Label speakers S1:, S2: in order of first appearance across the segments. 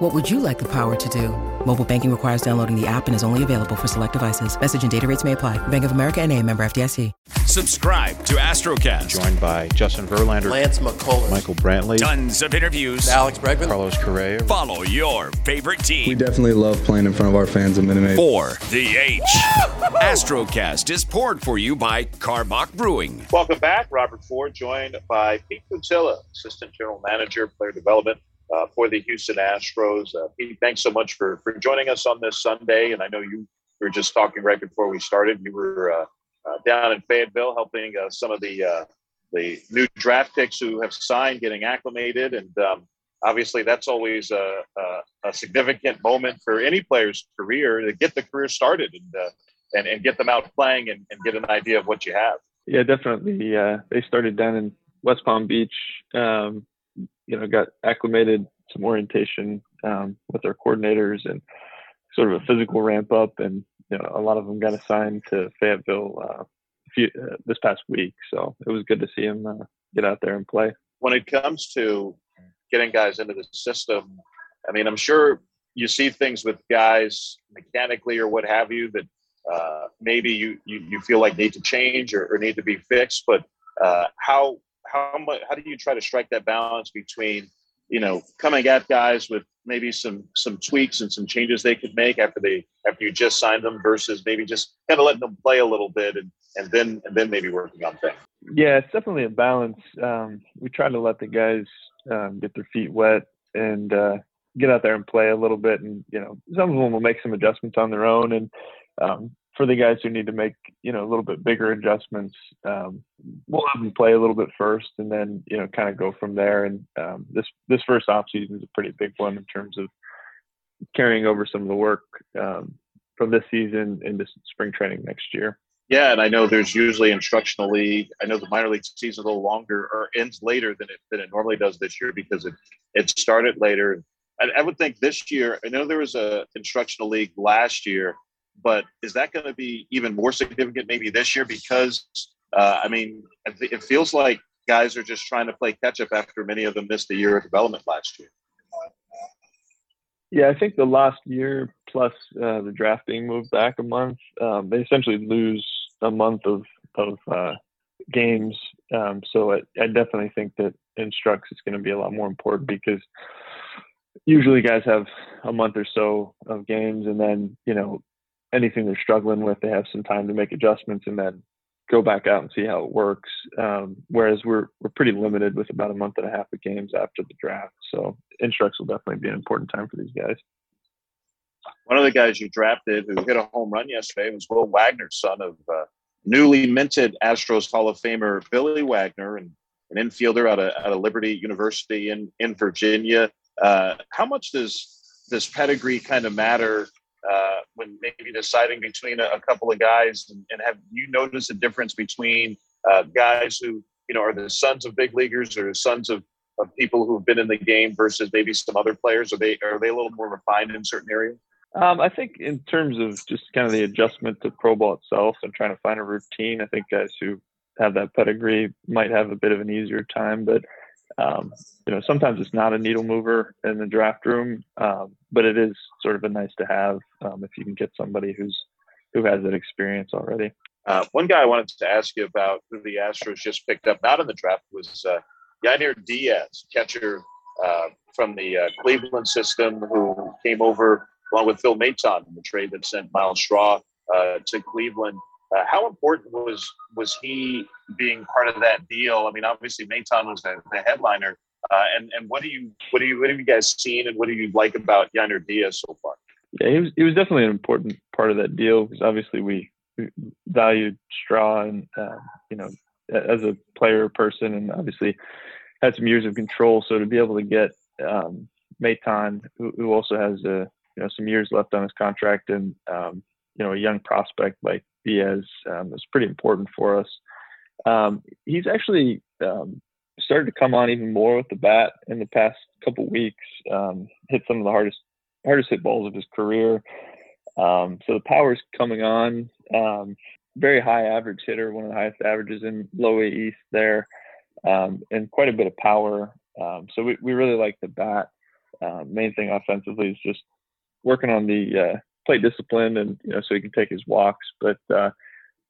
S1: What would you like the power to do? Mobile banking requires downloading the app and is only available for select devices. Message and data rates may apply. Bank of America and a member FDIC.
S2: Subscribe to Astrocast.
S3: Joined by Justin Verlander,
S4: Lance McCullers,
S3: Michael Brantley,
S2: Tons of interviews.
S4: Alex Bregman,
S3: Carlos Correa.
S2: Follow your favorite team.
S5: We definitely love playing in front of our fans at Minute Maid.
S2: For the H. Astrocast is poured for you by Karbach Brewing.
S6: Welcome back. Robert Ford, joined by Pete Putila, Assistant General Manager, Player Development uh, for the Houston Astros. Uh, Pete, thanks so much for, for joining us on this Sunday. And I know you were just talking right before we started. You were uh, uh down in Fayetteville helping uh, some of the the new draft picks who have signed getting acclimated. And um, obviously, that's always a, a, a, significant moment for any player's career to get the career started and and, and get them out playing and, and get an idea of what you have.
S7: Yeah, definitely. Uh, they started down in West Palm Beach. Um, you know, got acclimated, some orientation um, with our coordinators, and sort of a physical ramp up. And you know, a lot of them got assigned to Fayetteville uh, few, uh, this past week, so it was good to see them uh, get out there and play.
S6: When it comes to getting guys into the system, I mean, I'm sure you see things with guys mechanically or what have you that uh, maybe you, you, you feel like need to change or, or need to be fixed. But uh, how how much how do you try to strike that balance between you know coming at guys with maybe some some tweaks and some changes they could make after they after you just signed them versus maybe just kind of letting them play a little bit and and then and then maybe working on things.
S7: Yeah, it's definitely a balance. Um, we try to let the guys um, get their feet wet and uh, get out there and play a little bit, and you know some of them will make some adjustments on their own, and um, for the guys who need to make you know a little bit bigger adjustments, um, we'll have them play a little bit first, and then you know kind of go from there. And um, this this first off season is a pretty big one in terms of carrying over some of the work um, from this season into spring training next year.
S6: Yeah, and I know there's usually instructional league. I know the minor league season a little longer or ends later than it than it normally does this year because it it started later. I, I would think this year. I know there was a instructional league last year but is that going to be even more significant maybe this year? Because uh, I mean, it feels like guys are just trying to play catch up after many of them missed a year of development last year.
S7: Yeah, I think the last year plus uh, the draft being moved back a month, um, they essentially lose a month of of uh, games. Um, so I, I, definitely think that instructs is going to be a lot more important because usually guys have a month or so of games, and then you know anything they're struggling with, they have some time to make adjustments and then go back out and see how it works. Um, whereas we're we're pretty limited with about a month and a half of games after the draft. So instructs will definitely be an important time for these guys.
S6: One of the guys you drafted who hit a home run yesterday was Will Wagner, son of uh, newly minted Astros Hall of Famer Billy Wagner, and an infielder out of, out of Liberty University in in Virginia. Uh, how much does this pedigree kind of matter uh, when maybe deciding between a, a couple of guys and, and, have you noticed a difference between uh, guys who you know are the sons of big leaguers or the sons of, of people who've been in the game versus maybe some other players are they are they a little more refined in certain areas
S7: um, I think in terms of just kind of the adjustment to pro ball itself and trying to find a routine, I think guys who have that pedigree might have a bit of an easier time. But um, you know, sometimes it's not a needle mover in the draft room, um, but it is sort of a nice to have um, if you can get somebody who's who has that experience already.
S6: Uh, one guy I wanted to ask you about who the Astros just picked up, not in the draft, was uh, Yainer Diaz, catcher uh, from the uh, Cleveland system, who came over along with Phil Maton in the trade that sent Myles Straw uh, to Cleveland. Uh, how important was was he being part of that deal? I mean, obviously Maton was the, the headliner, uh, and and what do you what do you what have you guys seen, and what do you like about Yainer Diaz so far?
S7: Yeah, he was he was definitely an important part of that deal because obviously we, we valued Straw and uh, you know as a player person, and obviously had some years of control. So to be able to get um, Maton, who, who also has a uh, you know some years left on his contract, and um, you know a young prospect like Diaz um, is pretty important for us. Um, he's actually um, started to come on even more with the bat in the past couple weeks. Um, hit some of the hardest hardest hit balls of his career. Um, so the power's coming on. Um, very high average hitter, one of the highest averages in low A East there, and quite a bit of power. So we, we really like the bat. Uh, main thing offensively is just working on the uh, plate discipline and you know so he can take his walks, but uh,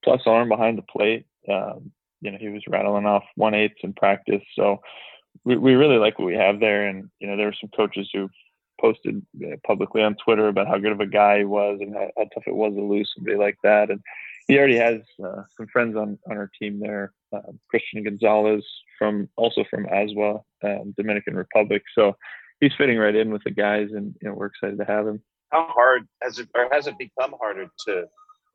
S7: plus arm behind the plate. Um, you know he was rattling off one eighths in practice, so we, we really like what we have there. And you know there were some coaches who posted publicly on Twitter about how good of a guy he was and how, how tough it was to lose somebody like that. And he already has uh, some friends on, on our team there. Uh, Christian Gonzalez from also from Azua, um, Dominican Republic. So he's fitting right in with the guys, and you know we're excited to have him.
S6: How hard has it, or has it become harder to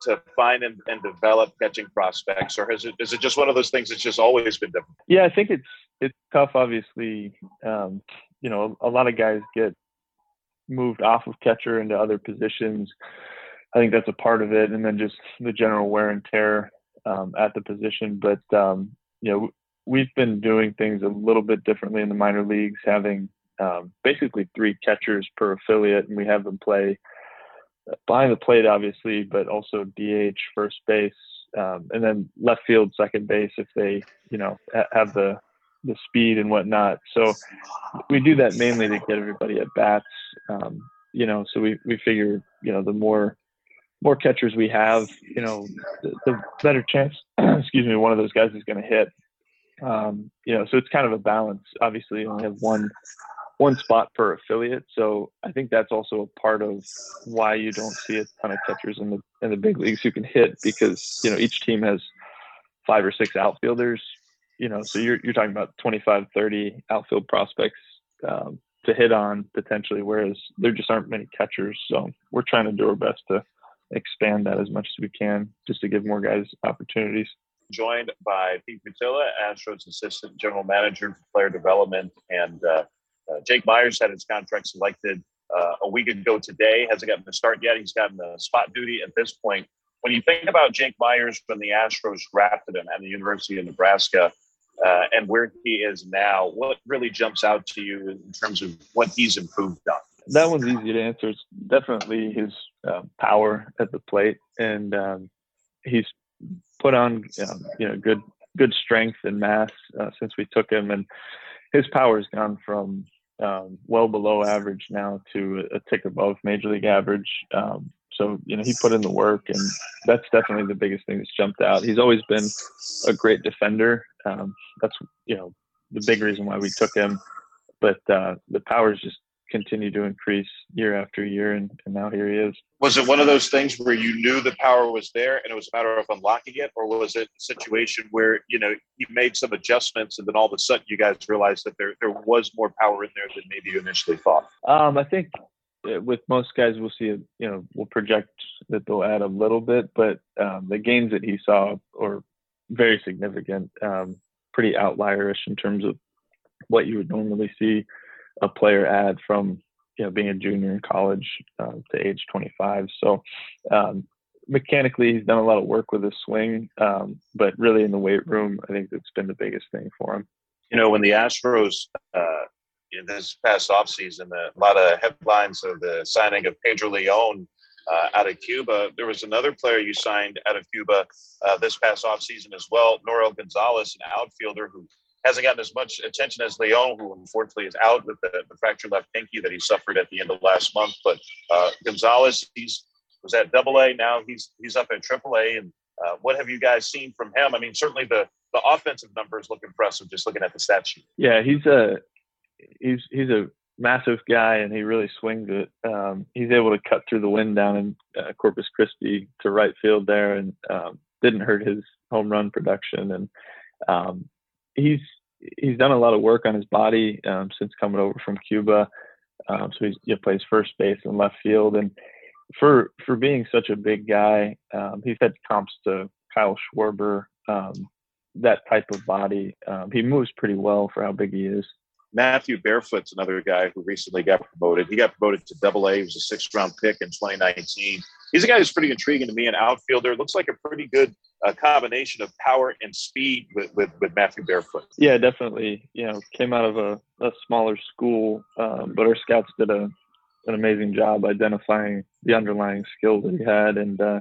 S6: to find and, and develop catching prospects, or has it is it just one of those things that's just always been difficult?
S7: Yeah, I think it's it's tough. Obviously, um, you know, a lot of guys get moved off of catcher into other positions. I think that's a part of it, and then just the general wear and tear um, at the position. But um, you know, we've been doing things a little bit differently in the minor leagues, having um, basically three catchers per affiliate, and we have them play behind the plate, obviously, but also DH, first base, um, and then left field, second base if they, you know, ha- have the the speed and whatnot. So we do that mainly to get everybody at bats. Um, you know, so we, we figure, you know, the more more catchers we have, you know, the, the better chance, excuse me, one of those guys is going to hit. Um, you know, so it's kind of a balance. Obviously, you only have one one spot per affiliate, so I think that's also a part of why you don't see a ton of catchers in the in the big leagues who can hit because you know each team has five or six outfielders you know, so you're you're talking about 25, 30 outfield prospects um, to hit on potentially, whereas there just aren't many catchers. So we're trying to do our best to expand that as much as we can, just to give more guys opportunities.
S6: Joined by Pete Putila, Astros Assistant General Manager for Player Development, and uh, uh, Jake Meyers had his contract selected uh, a week ago today. Hasn't gotten the start yet. He's gotten the spot duty at this point. When you think about Jake Meyers when the Astros drafted him at the University of Nebraska, uh, and where he is now, what really jumps out to you in terms of what he's improved on?
S7: That one's easy to answer. It's definitely his uh, power at the plate, and um, he's put on um, you know good good strength and mass uh, since we took him, and his power has gone from um, well below average now to a tick above major league average. Um, so, you know, he put in the work, and that's definitely the biggest thing that's jumped out. He's always been a great defender. Um, that's, you know, the big reason why we took him. But uh, the powers just continue to increase year after year, and, and now here he is.
S6: Was it one of those things where you knew the power was there and it was a matter of unlocking it, or was it a situation where, you know, you made some adjustments and then all of a sudden you guys realized that there, there was more power in there than maybe you initially thought?
S7: Um, I think uh, with most guys, we'll see, you know, we'll project that they'll add a little bit, but um, the gains that he saw are very significant, um, pretty outlierish in terms of what you would normally see a player add from, you know, being a junior in college uh, to age 25. So um, mechanically, he's done a lot of work with his swing, um, but really in the weight room, I think that's been the biggest thing for him.
S6: You know, when the Astros uh, this past offseason, a lot of headlines of the signing of Pedro Leon uh, out of Cuba. There was another player you signed out of Cuba uh, this past offseason as well, Norel Gonzalez, an outfielder who hasn't gotten as much attention as Leon, who unfortunately is out with the, the fractured left pinky that he suffered at the end of last month. But uh, Gonzalez, he's was at Double A. Now he's he's up at Triple A. And uh, what have you guys seen from him? I mean, certainly the the offensive numbers look impressive just looking at the stat sheet.
S7: Yeah, he's a he's he's a massive guy and he really swings it. Um, he's able to cut through the wind down in uh, Corpus Christi to right field there and um, didn't hurt his home run production. And um, he's he's done a lot of work on his body um, since coming over from Cuba. Um, so he plays first base and left field. And for for being such a big guy, um, he's had comps to Kyle Schwarber. that type of body, he moves pretty well for how big he is.
S6: Matthew Barefoot's another guy who recently got promoted. He got promoted to Double A. He was a sixth round pick in 2019. He's a guy who's pretty intriguing to me. An outfielder looks like a pretty good uh, combination of power and speed with, with, with Matthew Barefoot.
S7: Yeah, definitely. You know, came out of a, a smaller school, um, but our scouts did a an amazing job identifying the underlying skill that he had, and uh,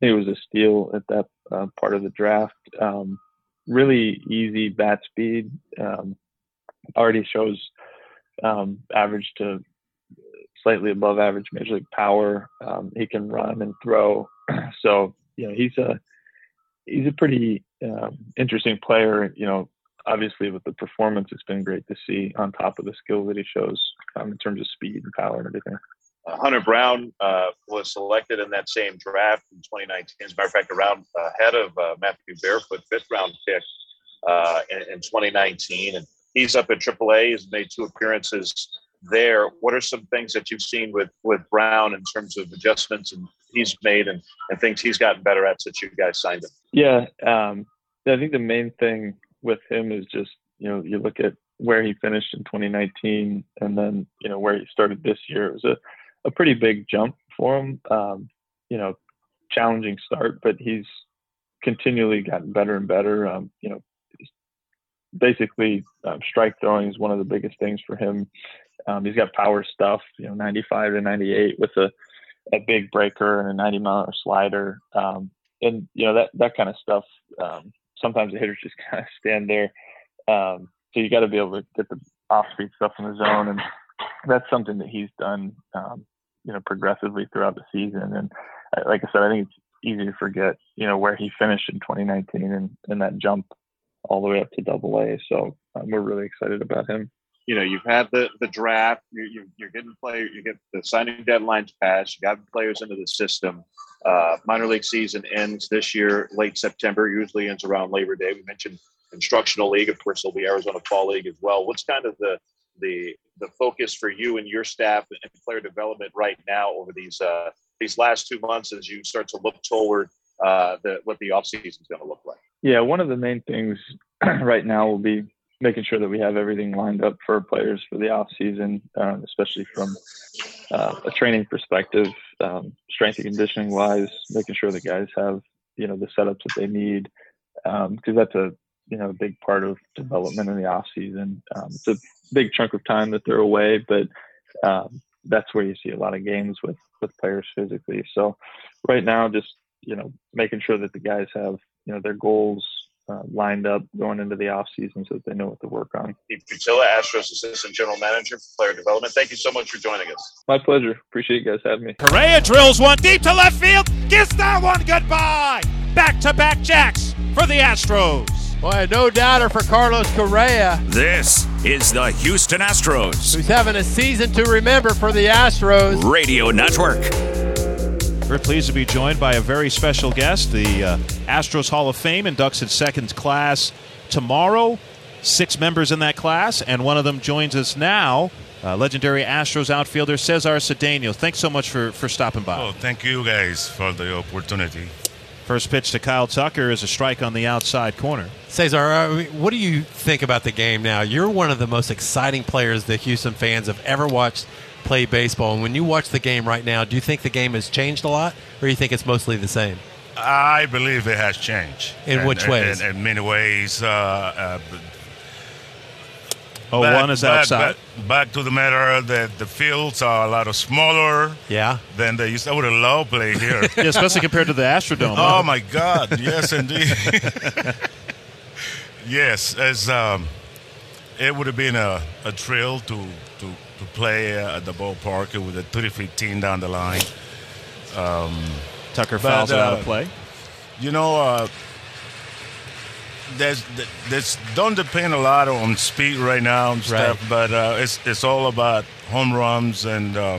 S7: it was a steal at that uh, part of the draft. Um, really easy bat speed. Um, already shows um, average to slightly above average major league power. Um, he can run and throw. so you know he's a he's a pretty um, interesting player. You know, obviously with the performance, it's been great to see on top of the skill that he shows um, in terms of speed and power and everything.
S6: Uh, Hunter Brown uh, was selected in that same draft in 2019. As a matter of fact, around ahead of uh, Matthew Barefoot, fifth round pick uh, in, in 2019, and he's up at AAA. He's made two appearances there. What are some things that you've seen with with Brown in terms of adjustments and he's made and, and things he's gotten better at since you guys signed him?
S7: Yeah, um, I think the main thing with him is just you know you look at where he finished in 2019 and then you know where he started this year. It was a a pretty big jump for him. Um, you know, challenging start, but he's continually gotten better and better. Um, you know, basically um, strike throwing is one of the biggest things for him. Um, he's got power stuff, you know, 95 to 98 with a, a big breaker and a 90 mile hour slider. Um, and, you know, that, that kind of stuff. Um, sometimes the hitters just kind of stand there. Um, so you got to be able to get the off speed stuff in the zone. And that's something that he's done, um, you know, progressively throughout the season. And uh, like I said, I think it's easy to forget, you know, where he finished in 2019 and, and that jump all the way up to double A. So um, we're really excited about him
S6: you know, you've had the the draft, you're, you're getting players, you get the signing deadlines passed, you got players into the system. Uh, minor league season ends this year, late September, usually ends around Labor Day. We mentioned instructional league, of course, there'll be Arizona Fall League as well. What's kind of the the the focus for you and your staff and player development right now over these uh, these last two months as you start to look toward uh, the, what the offseason is going to look like?
S7: Yeah, one of the main things right now will be making sure that we have everything lined up for players for the off season, um, especially from uh, a training perspective, um, strength and conditioning wise, making sure the guys have you know the setups that they need because um, that's a you know a big part of development in the off season. Um, it's a big chunk of time that they're away, but um, that's where you see a lot of games with with players physically. So right now, just you know making sure that the guys have you know their goals uh, lined up going into the off season so that they know what to work on.
S6: Steve Putila, Astros Assistant General Manager for Player Development. Thank you so much for joining us.
S7: My pleasure. Appreciate you guys having me.
S4: Correa drills one deep to left field. Gets that one goodbye. Back to back jacks for the Astros.
S8: Boy, no doubter for Carlos Correa.
S2: This is the Houston Astros.
S8: Who's having a season to remember for the Astros.
S2: Radio Network.
S4: We're pleased to be joined by a very special guest. The uh, Astros Hall of Fame inducts its second class tomorrow. Six members in that class, and one of them joins us now. Uh, legendary Astros outfielder Cesar Cedeno. Thanks so much for, for stopping by.
S9: Oh, thank you guys for the opportunity.
S4: First pitch to Kyle Tucker is a strike on the outside corner.
S10: Cesar, uh, what do you think about the game now? You're one of the most exciting players that Houston fans have ever watched play baseball. And when you watch the game right now, do you think the game has changed a lot, or do you think it's mostly the same?
S9: I believe it has changed.
S10: In
S9: and,
S10: which ways?
S9: In, in many ways. Uh, uh,
S4: oh, back, one is outside.
S9: Back, back, to the matter that the fields are a lot smaller.
S10: Yeah.
S9: Than they used. To, I would have loved play here.
S4: yeah, especially compared to the Astrodome.
S9: oh my God! Yes, indeed. yes, as um, it would have been a, a thrill to to play uh, at the ballpark with a 30-15 down the line. Um,
S4: Tucker fouls but, uh, out of play.
S9: You know, uh, there's there's don't depend a lot on speed right now and stuff, right. but uh, it's it's all about home runs and uh,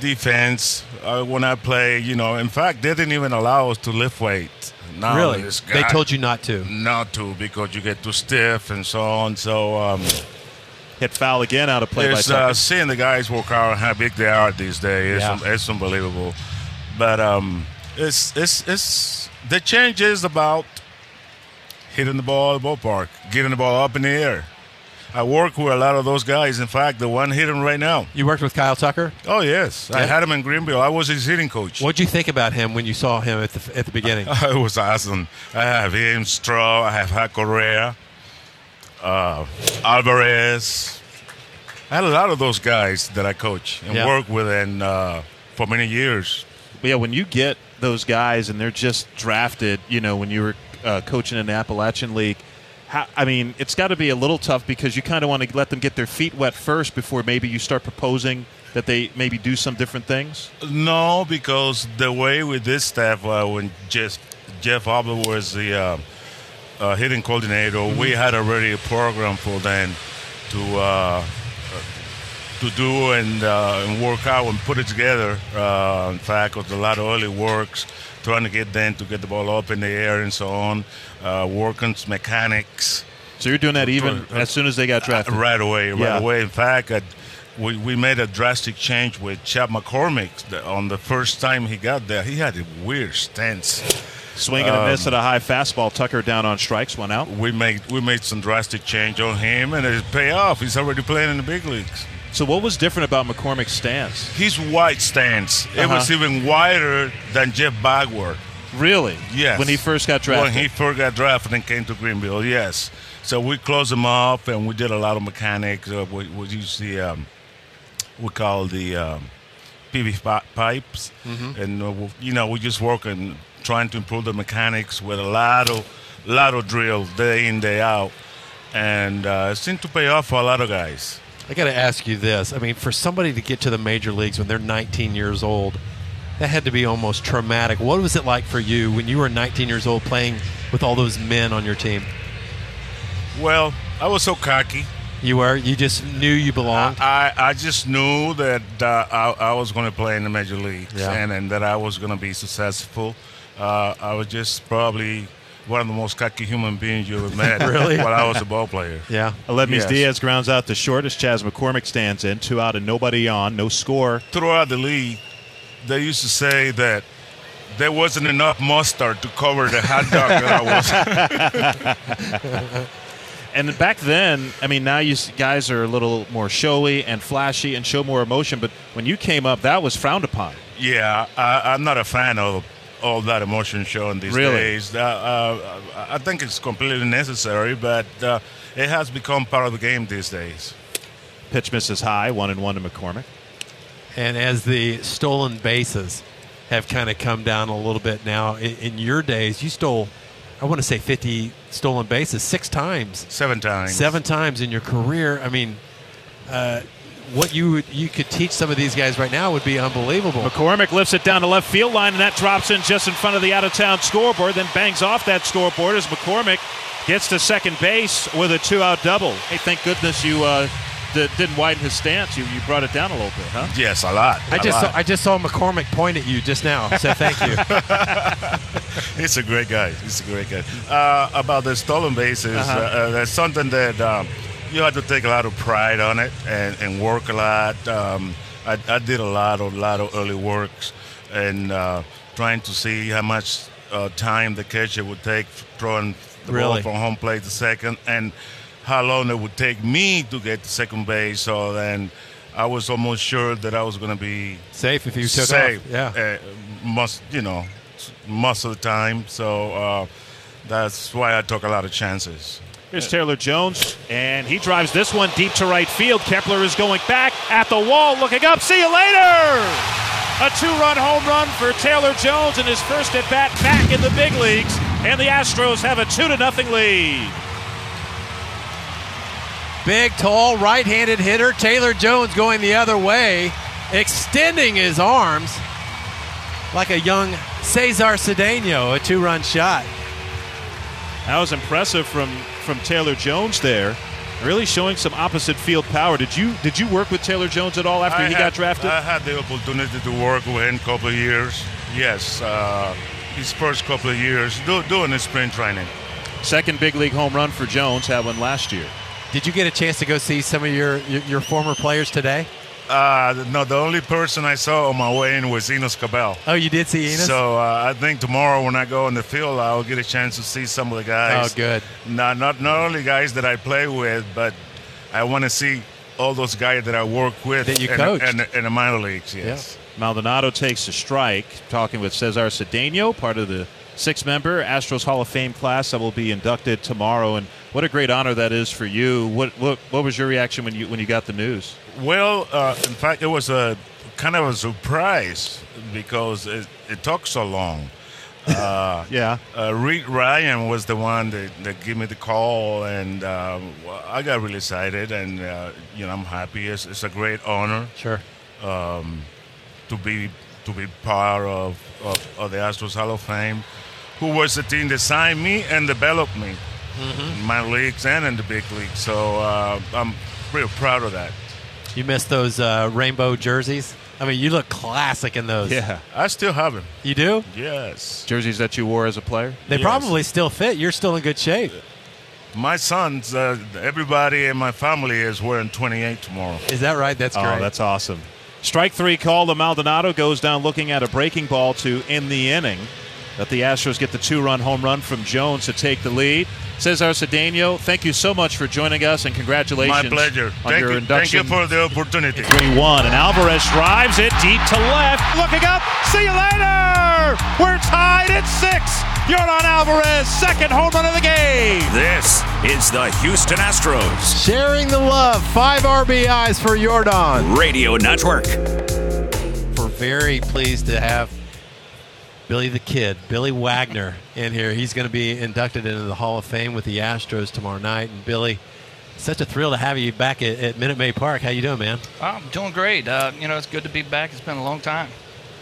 S9: defense. Uh, when I play, you know, in fact, they didn't even allow us to lift weight.
S10: Now really, they told you not to.
S9: Not to because you get too stiff and so on. So. Um,
S4: hit foul again out of play
S9: it's,
S4: by Tucker.
S9: Uh, seeing the guys work out how big they are these days, yeah. it's, it's unbelievable. But um, it's it's it's the change is about hitting the ball at the ballpark, getting the ball up in the air. I work with a lot of those guys. In fact, the one hitting right now.
S10: You worked with Kyle Tucker.
S9: Oh yes, I had him in Greenville. I was his hitting coach.
S10: What'd you think about him when you saw him at the at the beginning?
S9: it was awesome. I have him, Straw. I have Hat Correa, uh, Alvarez. I had a lot of those guys that I coach and
S4: Yeah.
S9: work with, and uh, for many years.
S4: But yeah, when you get those guys and they're just drafted, you know, when you were uh, coaching in the Appalachian League, how, I mean, it's got to be a little tough because you kind of want to let them get their feet wet first before maybe you start proposing that they maybe do some different things.
S9: No, because the way with this staff, uh, when Jeff Jeff Hobler was the uh, uh, hitting coordinator, we had already a program for them to uh, to do and, uh, and work out and put it together. Uh, in fact, it was a lot of early works, trying to get them to get the ball up in the air and so on, uh, working mechanics.
S4: So you're doing that even as soon as they got drafted?
S9: Uh, right away, right
S4: Yeah.
S9: away. In fact, uh, we, we made a drastic change with Chas McCormick The- on the first time he got there. He had a weird stance.
S4: Swing and a
S9: Um,
S4: miss at a high fastball. Tucker down on strikes, one out.
S9: We made we made some drastic change on him, and it paid off. He's already playing in the big leagues.
S4: So what was different about McCormick's stance?
S9: His wide stance. It
S4: Uh-huh.
S9: was even wider than Jeff Bagwell.
S4: Really?
S9: Yes.
S4: When he first got drafted?
S9: When he first got drafted and came to Greenville, yes. So we closed him off, and we did a lot of mechanics. Uh, we, we used the um, we call the um, PV pi- pipes,
S10: Mhm.
S9: and uh, you know we just working trying to improve the mechanics with a lot of lot of drill day in day out, and uh, it seemed to pay off for a lot of guys.
S10: I got to ask you this. I mean, for somebody to get to the major leagues when they're 19 years old, that had to be almost traumatic. What was it like for you when you were 19 years old playing with all those men on your team?
S9: Well, I was so cocky.
S10: You were. You just knew you belonged.
S9: I, I just knew that uh, I, I was going to play in the major leagues
S10: Yeah.
S9: and, and that I was going to be successful. Uh, I was just probably one of the most cocky human beings you ever met
S4: Really?
S9: while I was a ball player.
S10: Yeah.
S4: Aledmys
S9: Yes.
S4: Diaz grounds out the shortest. Chas McCormick stands in. Two out and nobody on. No score.
S9: Throughout the league, they used to say that there wasn't enough mustard to cover the hot dog that I was.
S4: And back then, I mean, now you guys are a little more showy and flashy and show more emotion. But when you came up, that was frowned upon.
S9: Yeah, I, I'm not a fan of all that emotion showing these
S4: Really?
S9: days. Uh, uh, I think it's completely necessary, but uh, it has become part of the game these days.
S4: Pitch misses high, one and one to McCormick.
S10: And as the stolen bases have kind of come down a little bit now, in, in your days, you stole, I want to say 50 stolen bases six times.
S9: Seven times.
S10: Seven times in your career. I mean, uh, what you would, you could teach some of these guys right now would be unbelievable.
S4: McCormick lifts it down the left field line, and that drops in just in front of the out of town scoreboard, then bangs off that scoreboard as McCormick gets to second base with a two out double. Hey, thank goodness you uh, d- didn't widen his stance. You, you brought it down a little bit, huh?
S9: Yes, a lot.
S10: I
S9: a
S10: just saw. I just saw McCormick point at you just now. So thank you.
S9: He's a great guy. He's a great guy. Uh, about the stolen bases, uh
S10: Uh-huh.
S9: uh, that's something that um, you have to take a lot of pride on it and, and work a lot. Um, I, I did a lot of lot of early works and uh, trying to see how much uh, time the catcher would take throwing the
S10: Really?
S9: ball from home plate to second, and how long it would take me to get to second base. So then. I was almost sure that I was going to be
S10: Safe if you took off.
S9: safe.
S10: Yeah.
S9: uh, most you know, most of the time. So uh, that's why I took a lot of chances.
S4: Here's Taylor Jones, and he drives this one deep to right field. Kepler is going back at the wall, looking up. See you later! A two run home run for Taylor Jones in his first at bat back in the big leagues, and the Astros have a 2 to nothing lead.
S10: Big, tall, right handed hitter. Taylor Jones going the other way, extending his arms like a young Cesar Cedeno, a two run shot.
S4: That was impressive from, from Taylor Jones there. Really showing some opposite field power. Did you did you work with Taylor Jones at all after
S9: I
S4: he
S9: had-
S4: got drafted?
S9: I had the opportunity to work with him a couple of years. Yes, uh, his first couple of years do, doing the spring training.
S4: Second big league home run for Jones. Had one last year.
S10: Did you get a chance to go see some of your your, your former players today?
S9: Uh, no, the only person I saw on my way in was Enos Cabell.
S10: Oh, you did see Enos?
S9: So uh, I think tomorrow when I go on the field, I'll get a chance to see some of the guys.
S10: Oh, good.
S9: Not not not only guys that I play with, but I want to see all those guys that I work with
S10: That you
S9: in,
S10: coached.
S9: in, in the minor leagues. Yes.
S4: Maldonado takes a strike. Talking with Cesar Cedeno, part of the six-member Astros Hall of Fame class that will be inducted tomorrow. And what a great honor that is for you. What what, what was your reaction when you when you got the news?
S9: Well, uh, in fact, it was a kind of a surprise because it, it took so long. Uh,
S4: Yeah.
S9: uh, Rick Ryan was the one that, that gave me the call, and well, I got really excited, and uh, you know I'm happy. It's, it's a great honor
S10: Sure.
S9: um, to be to be part of, of, of the Astros Hall of Fame, who was the team that signed me and developed me in my leagues and in the big leagues. So uh, I'm real proud of that.
S10: You missed those uh, rainbow jerseys. I mean, you look classic in those.
S4: Yeah.
S9: I still have them.
S10: You do?
S9: Yes.
S4: Jerseys that you wore as a player?
S10: They
S9: Yes.
S10: probably still fit. You're still in good shape.
S9: My sons, uh, everybody in my family is wearing 28 tomorrow.
S10: Is that right? That's
S4: oh,
S10: great.
S4: that's awesome. Strike three call to Maldonado goes down looking at a breaking ball to end the inning. That the Astros get the two-run home run from Jones to take the lead. Cesar Cedeno, thank you so much for joining us and congratulations
S9: My pleasure.
S4: on
S9: Thank
S4: your
S9: you, thank you
S4: induction.
S9: for the opportunity.
S4: 3-1, and Alvarez drives it deep to left. Looking up, see you later! We're tied at six. Yordan Alvarez, second home run of the game.
S2: This is the Houston Astros
S8: Sharing the love. Five RBIs for Yordan.
S2: Radio Network.
S10: We're very pleased to have Billy the Kid, Billy Wagner, in here. He's going to be inducted into the Hall of Fame with the Astros tomorrow night. And Billy, such a thrill to have you back at, at Minute Maid Park. How you doing, man?
S11: I'm doing great. Uh, you know, it's good to be back. It's been a long time.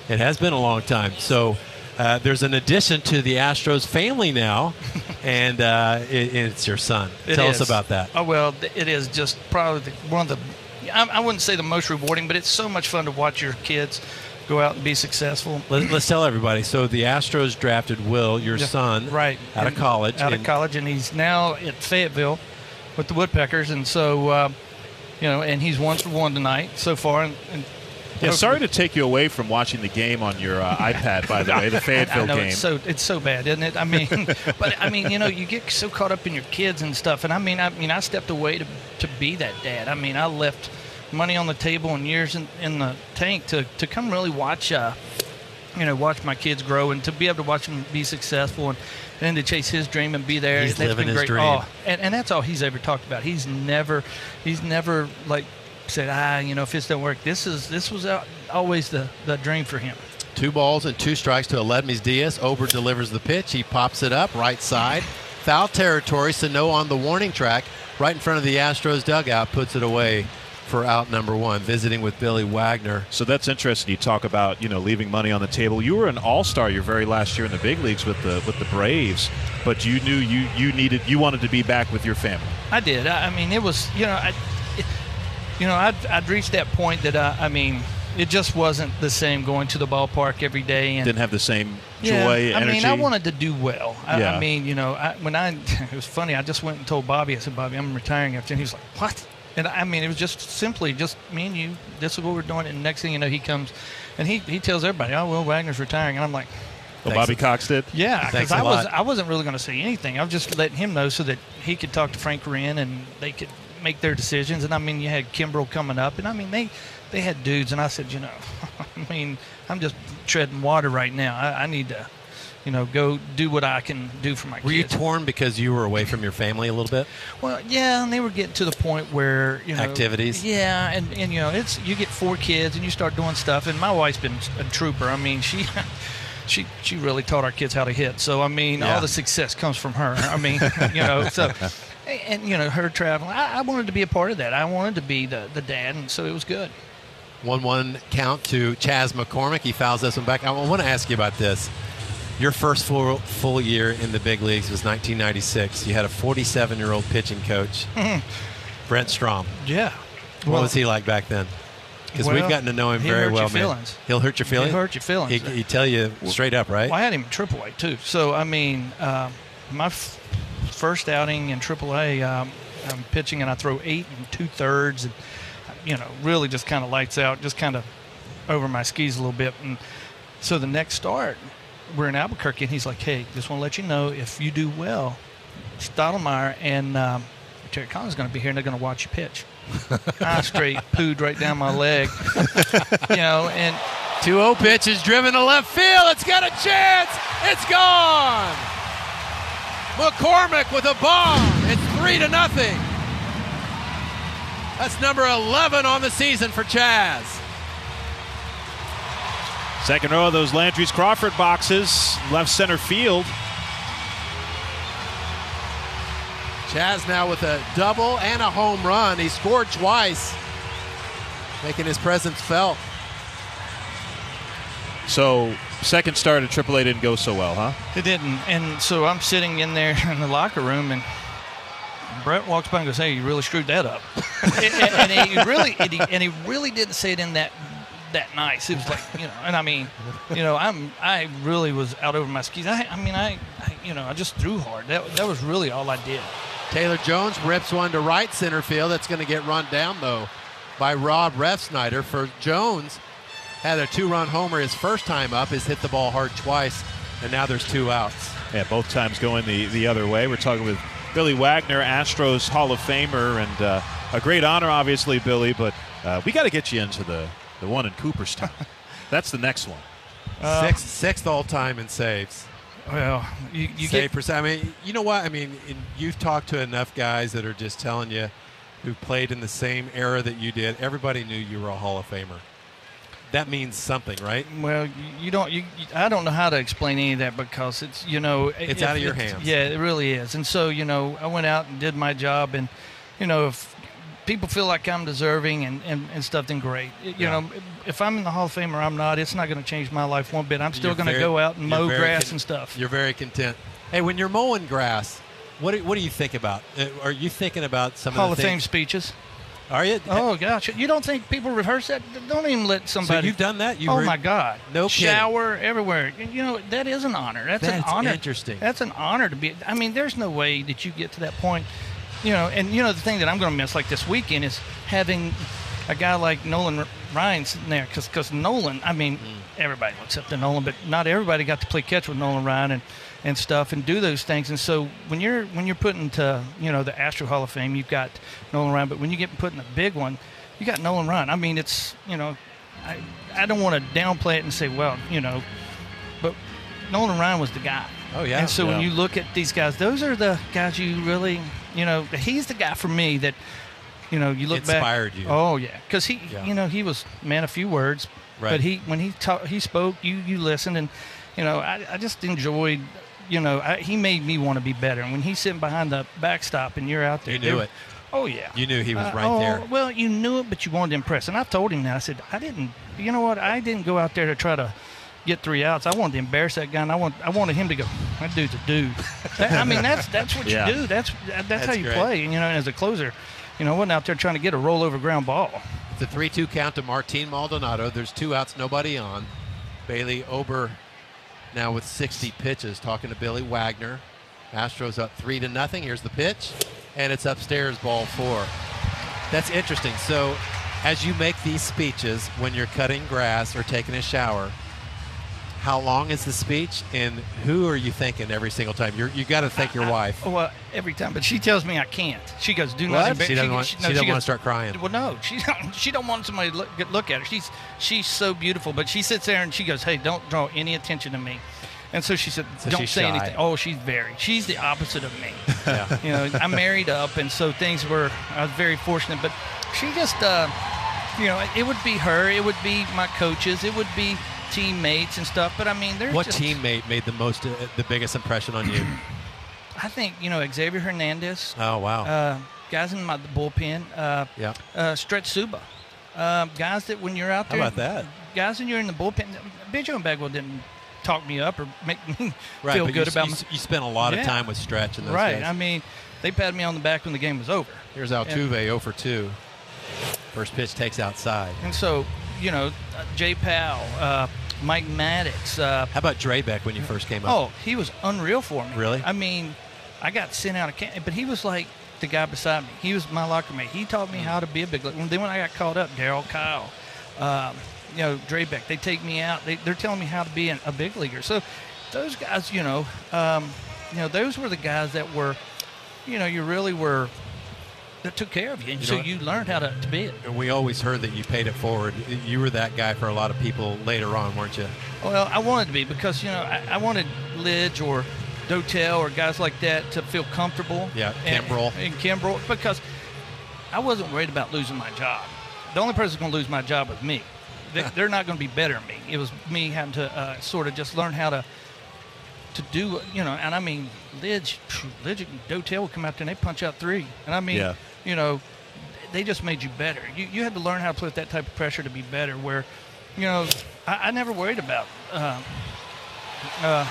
S10: It has been a long time. So uh, there's an addition to the Astros family now, and uh, it, it's your son.
S11: It
S10: Tell
S11: is.
S10: us about that.
S11: Oh well, it is just probably the, one of the. I, I wouldn't say the most rewarding, but it's so much fun to watch your kids go out and be successful.
S10: Let, us tell everybody. So the Astros drafted Will, your
S11: Yeah,
S10: son,
S11: right
S10: out of college.
S11: Out of college, and he's now at Fayetteville with the Woodpeckers, and so uh, you know, and he's one for one tonight so far. And, and
S4: Yeah, sorry to take you away from watching the game on your uh, iPad, by the way, the
S11: I
S4: Fayetteville
S11: know
S4: game.
S11: it's so it's so bad, isn't it? I mean, but I mean, you know, you get so caught up in your kids and stuff, and I mean, I mean, I stepped away to to be that dad. I mean, I left money on the table and years in, in the tank to to come really watch, uh, you know, watch my kids grow and to be able to watch them be successful and then to chase his dream and be there.
S10: He's
S11: that's
S10: living
S11: been
S10: his
S11: great.
S10: dream.
S11: Oh, and, and that's all he's ever talked about. He's never, he's never like said, ah, you know, if this don't work, this is this was always the the dream for him.
S10: Two balls and two strikes to Aledmys Diaz. Ober delivers the pitch. He pops it up right side. Foul territory. Sano on the warning track right in front of the Astros dugout puts it away for out number one. Visiting with Billy Wagner.
S4: So that's interesting. You talk about you know leaving money on the table. You were an All Star your very last year in the big leagues with the with the Braves, but you knew you you needed you wanted to be back with your family.
S11: I did. I, I mean, it was you know, I, it, you know, I'd, I'd reached that point that I, I mean, it just wasn't the same going to the ballpark every day and
S4: Didn't have the same
S11: yeah,
S4: joy,
S11: I
S4: energy.
S11: mean, I wanted to do well. I,
S4: Yeah.
S11: I mean, you know, I, when I it was funny. I just went and told Bobby. I said, Bobby, I'm retiring after. And he was like, What? And I mean, it was just simply just me and you. This is what we're doing. And next thing you know, he comes, and he he tells everybody, Oh, Will Wagner's retiring. And I'm like,
S4: Oh, Bobby Cox did.
S11: yeah, because
S10: a
S11: I was. I wasn't really going to say anything. I was just letting him know so that he could talk to Frank Wren and they could make their decisions. And I mean, you had Kimbrel coming up, and I mean they they had dudes, and I said, you know, I mean, I'm just treading water right now. I, I need to, you know, go do what I can do for my
S10: Were you
S11: kids.
S10: torn because you were away from your family a little bit?
S11: Well, yeah, and they were getting to the point where you know
S10: Activities?
S11: Yeah, and and you know it's you get four kids and you start doing stuff. And my wife's been a trooper. I mean, she. She, she really taught our kids how to hit. So I mean,
S10: Yeah.
S11: all the success comes from her. I mean, you know, so and you know her traveling. I, I wanted to be a part of that. I wanted to be the, the dad, and so it was good.
S10: 1 1 count to Chas McCormick. He fouls this one back. I want to ask you about this. Your first full, full year in the big leagues was 1996. You had a 47 year old pitching coach, Brent Strom.
S11: Yeah.
S10: What was he like back then? Because we've gotten to know him very well, man.
S11: feelings.
S10: He'll hurt your feelings.
S11: He'll hurt your feelings.
S10: He, he tell you straight up, right?
S11: Well, I had him in AAA too. So I mean, um, my f- first outing in AAA, um, I'm pitching and I throw eight and two thirds, and you know, really just kind of lights out, just kind of over my skis a little bit. And so the next start, we're in Albuquerque, and he's like, "Hey, just want to let you know if you do well, Stottlemyre and um, Terry Collins is going to be here and they're going to watch you pitch. I straight pooed right down my leg, you know, and
S10: 2-0 pitch is driven to left field. It's got a chance. It's gone. McCormick with a bomb. It's three to nothing. That's number 11 on the season for Chas.
S4: Second row of those Landry's Crawford boxes, left center field.
S10: Chas now with a double and a home run. He scored twice, making his presence felt.
S4: So, second start at AAA didn't go so well, huh?
S11: It didn't. And so I'm sitting in there in the locker room, and Brett walks by and goes, "Hey, you really screwed that up." and, and, he really, and he, and he really didn't say it in that that nice. It was like, you know, and I mean, you know, I'm I really was out over my skis. I, I mean, I, I, you know, I just threw hard. That that was really all I did.
S10: Taylor Jones rips one to right center field. That's going to get run down though by Rob Refsnyder. For Jones, had a two-run homer his first time up. Has hit the ball hard twice, and now there's two outs.
S4: Yeah, both times going the the other way. We're talking with Billy Wagner, Astros Hall of Famer, and uh, a great honor, obviously, Billy. But uh, we got to get you into the the one in Cooperstown. That's the next one.
S10: Uh, sixth, sixth all time in saves.
S11: Well, you, you
S10: Save
S11: get
S10: percent. I mean, you know what? I mean, in, you've talked to enough guys that are just telling you who played in the same era that you did. Everybody knew you were a Hall of Famer. That means something, right?
S11: Well, you, you don't. You, you, I don't know how to explain any of that because it's you know
S10: It's
S11: if
S10: out of your hands.
S11: Yeah, it really is. And so you know, I went out and did my job, and you know, if people feel like I'm deserving and, and, and stuff, then great. You
S10: Yeah.
S11: know, if I'm in the Hall of Fame or I'm not, it's not going to change my life one bit. I'm still going to go out and mow grass
S10: con-
S11: and stuff.
S10: You're very content. Hey, when you're mowing grass, what do, what do you think about? Uh, Are you thinking about some
S11: Hall
S10: of
S11: of Fame speeches.
S10: Are you?
S11: Oh gosh, you don't think people rehearse that? Don't even let somebody.
S10: you've done that? You
S11: oh my God!
S10: No kidding.
S11: shower everywhere. You- You know that is an honor. That's, an honor.
S10: interesting.
S11: That's an honor to be. I mean, there's no way that you get to that point. You know, and you know the thing that I'm going to miss like this weekend is having a guy like Nolan Ryan sitting there because Nolan. I mean,
S10: Mm.
S11: everybody looks up to Nolan, but not everybody got to play catch with Nolan Ryan and and stuff and do those things. And so when you're when you're put into you know the Astro Hall of Fame, you've got Nolan Ryan, but when you get put in a big one, you got Nolan Ryan. I mean, it's you know, I I don't want to downplay it and say, well, you know, but Nolan Ryan was the guy.
S10: Oh, yeah.
S11: And so when you look at these guys, those are the guys you really, you know, he's the guy for me that, you know, you look
S10: Inspired
S11: back.
S10: you.
S11: Oh yeah, because he,
S10: Yeah.
S11: you know, he was man a few words,
S10: Right.
S11: but he when he talked, he spoke, you you listened, and you know, I, I just enjoyed. You know, I, he made me want to be better. And when he's sitting behind the backstop and you're out there,
S10: You knew it.
S11: Oh yeah,
S10: You knew he was
S11: uh,
S10: right
S11: oh,
S10: there.
S11: Well, you knew it, but you wanted to impress. And I've told him that. I said, I didn't. You know what? I didn't go out there to try to get three outs. I wanted to embarrass that guy, and I want I wanted him to go. That dude's a dude. That- I mean, that's that's what
S10: Yeah.
S11: you do. That's that's,
S10: That's
S11: how you
S10: great.
S11: play. And, you know, and as a closer, you know, I wasn't out there trying to get a rollover ground ball.
S10: It's a 3 2 count to Martin Maldonado. There's two outs, nobody on. Bailey Ober now with 60 pitches, talking to Billy Wagner. Astros up 3 to nothing. Here's the pitch, and it's upstairs, ball four. That's interesting. So, as you make these speeches when you're cutting grass or taking a shower, how long is the speech, and who are you thinking every single time? You're, you got to thank your wife.
S11: Well, every time, but she tells me I can't. She goes, "Do
S10: What?
S11: not." embar-
S10: She doesn't want- she
S11: no,
S10: doesn't
S11: goes-
S10: wanna start crying.
S11: Well, no, she don't. She don't want somebody to look, look at her. She's she's so beautiful, but she sits there and she goes, "Hey, don't draw any attention to me." And so she said,
S10: So
S11: "Don't say
S10: shy.
S11: anything." Oh, she's very. She's the opposite of me.
S10: Yeah.
S11: you know, I'm married up, and so things were. I was very fortunate, but she just, uh, you know, it would be her. It would be my coaches. It would be teammates and stuff. But I mean, there's
S10: What
S11: just,
S10: teammate made the most, uh, the biggest impression on you?
S11: I think you know Xavier Hernandez.
S10: Oh wow.
S11: Uh, guys in my the bullpen. Uh,
S10: Yeah.
S11: Uh, Stretch Suba. Uh, guys that when you're out there.
S10: How about that?
S11: Guys when you're in the bullpen. Biggio and Bagwell didn't talk me up or make me
S10: Right,
S11: feel good
S10: you,
S11: about
S10: you,
S11: my.
S10: you spent a lot of time with Stretch and those
S11: Right.
S10: guys.
S11: I mean, they patted me on the back when the game was over.
S10: Here's Altuve 0 for 2. First pitch takes outside.
S11: And so, you know, uh, Jay Powell, uh, Mike Maddox. Uh,
S10: How about Drabek when you first came up?
S11: Oh, he was unreal for me.
S10: Really?
S11: I mean, I got sent out of camp, but he was like the guy beside me. He was my locker mate. He taught me how to be a big leaguer. Then when I got called up, Darryl Kile, um, you know, Drabek, they take me out. They, they're telling me how to be an, a big leaguer. So those guys, you know, um, you know, those were the guys that were, you know, you really were that took care of you, and
S10: You
S11: so you learned how to, to be it.
S10: And we always heard that you paid it forward. You were that guy for a lot of people later on, weren't you?
S11: Well, I wanted to be because you know I, I wanted Lidge or Dotel or guys like that to feel comfortable.
S10: Yeah,
S11: and,
S10: Kimbrel.
S11: and Kimbrel because I wasn't worried about losing my job. The only person going to lose my job was me. They, they're not going to be better than me. It was me having to uh, sort of just learn how to to do you know. And I mean, Lidge, Lidge and Dotel would come out there and they punch out three. And I mean,
S4: Yeah.
S11: You know, they just made you better. You, you had to learn how to put that type of pressure to be better. Where, you know, I, I never worried about. Uh, uh,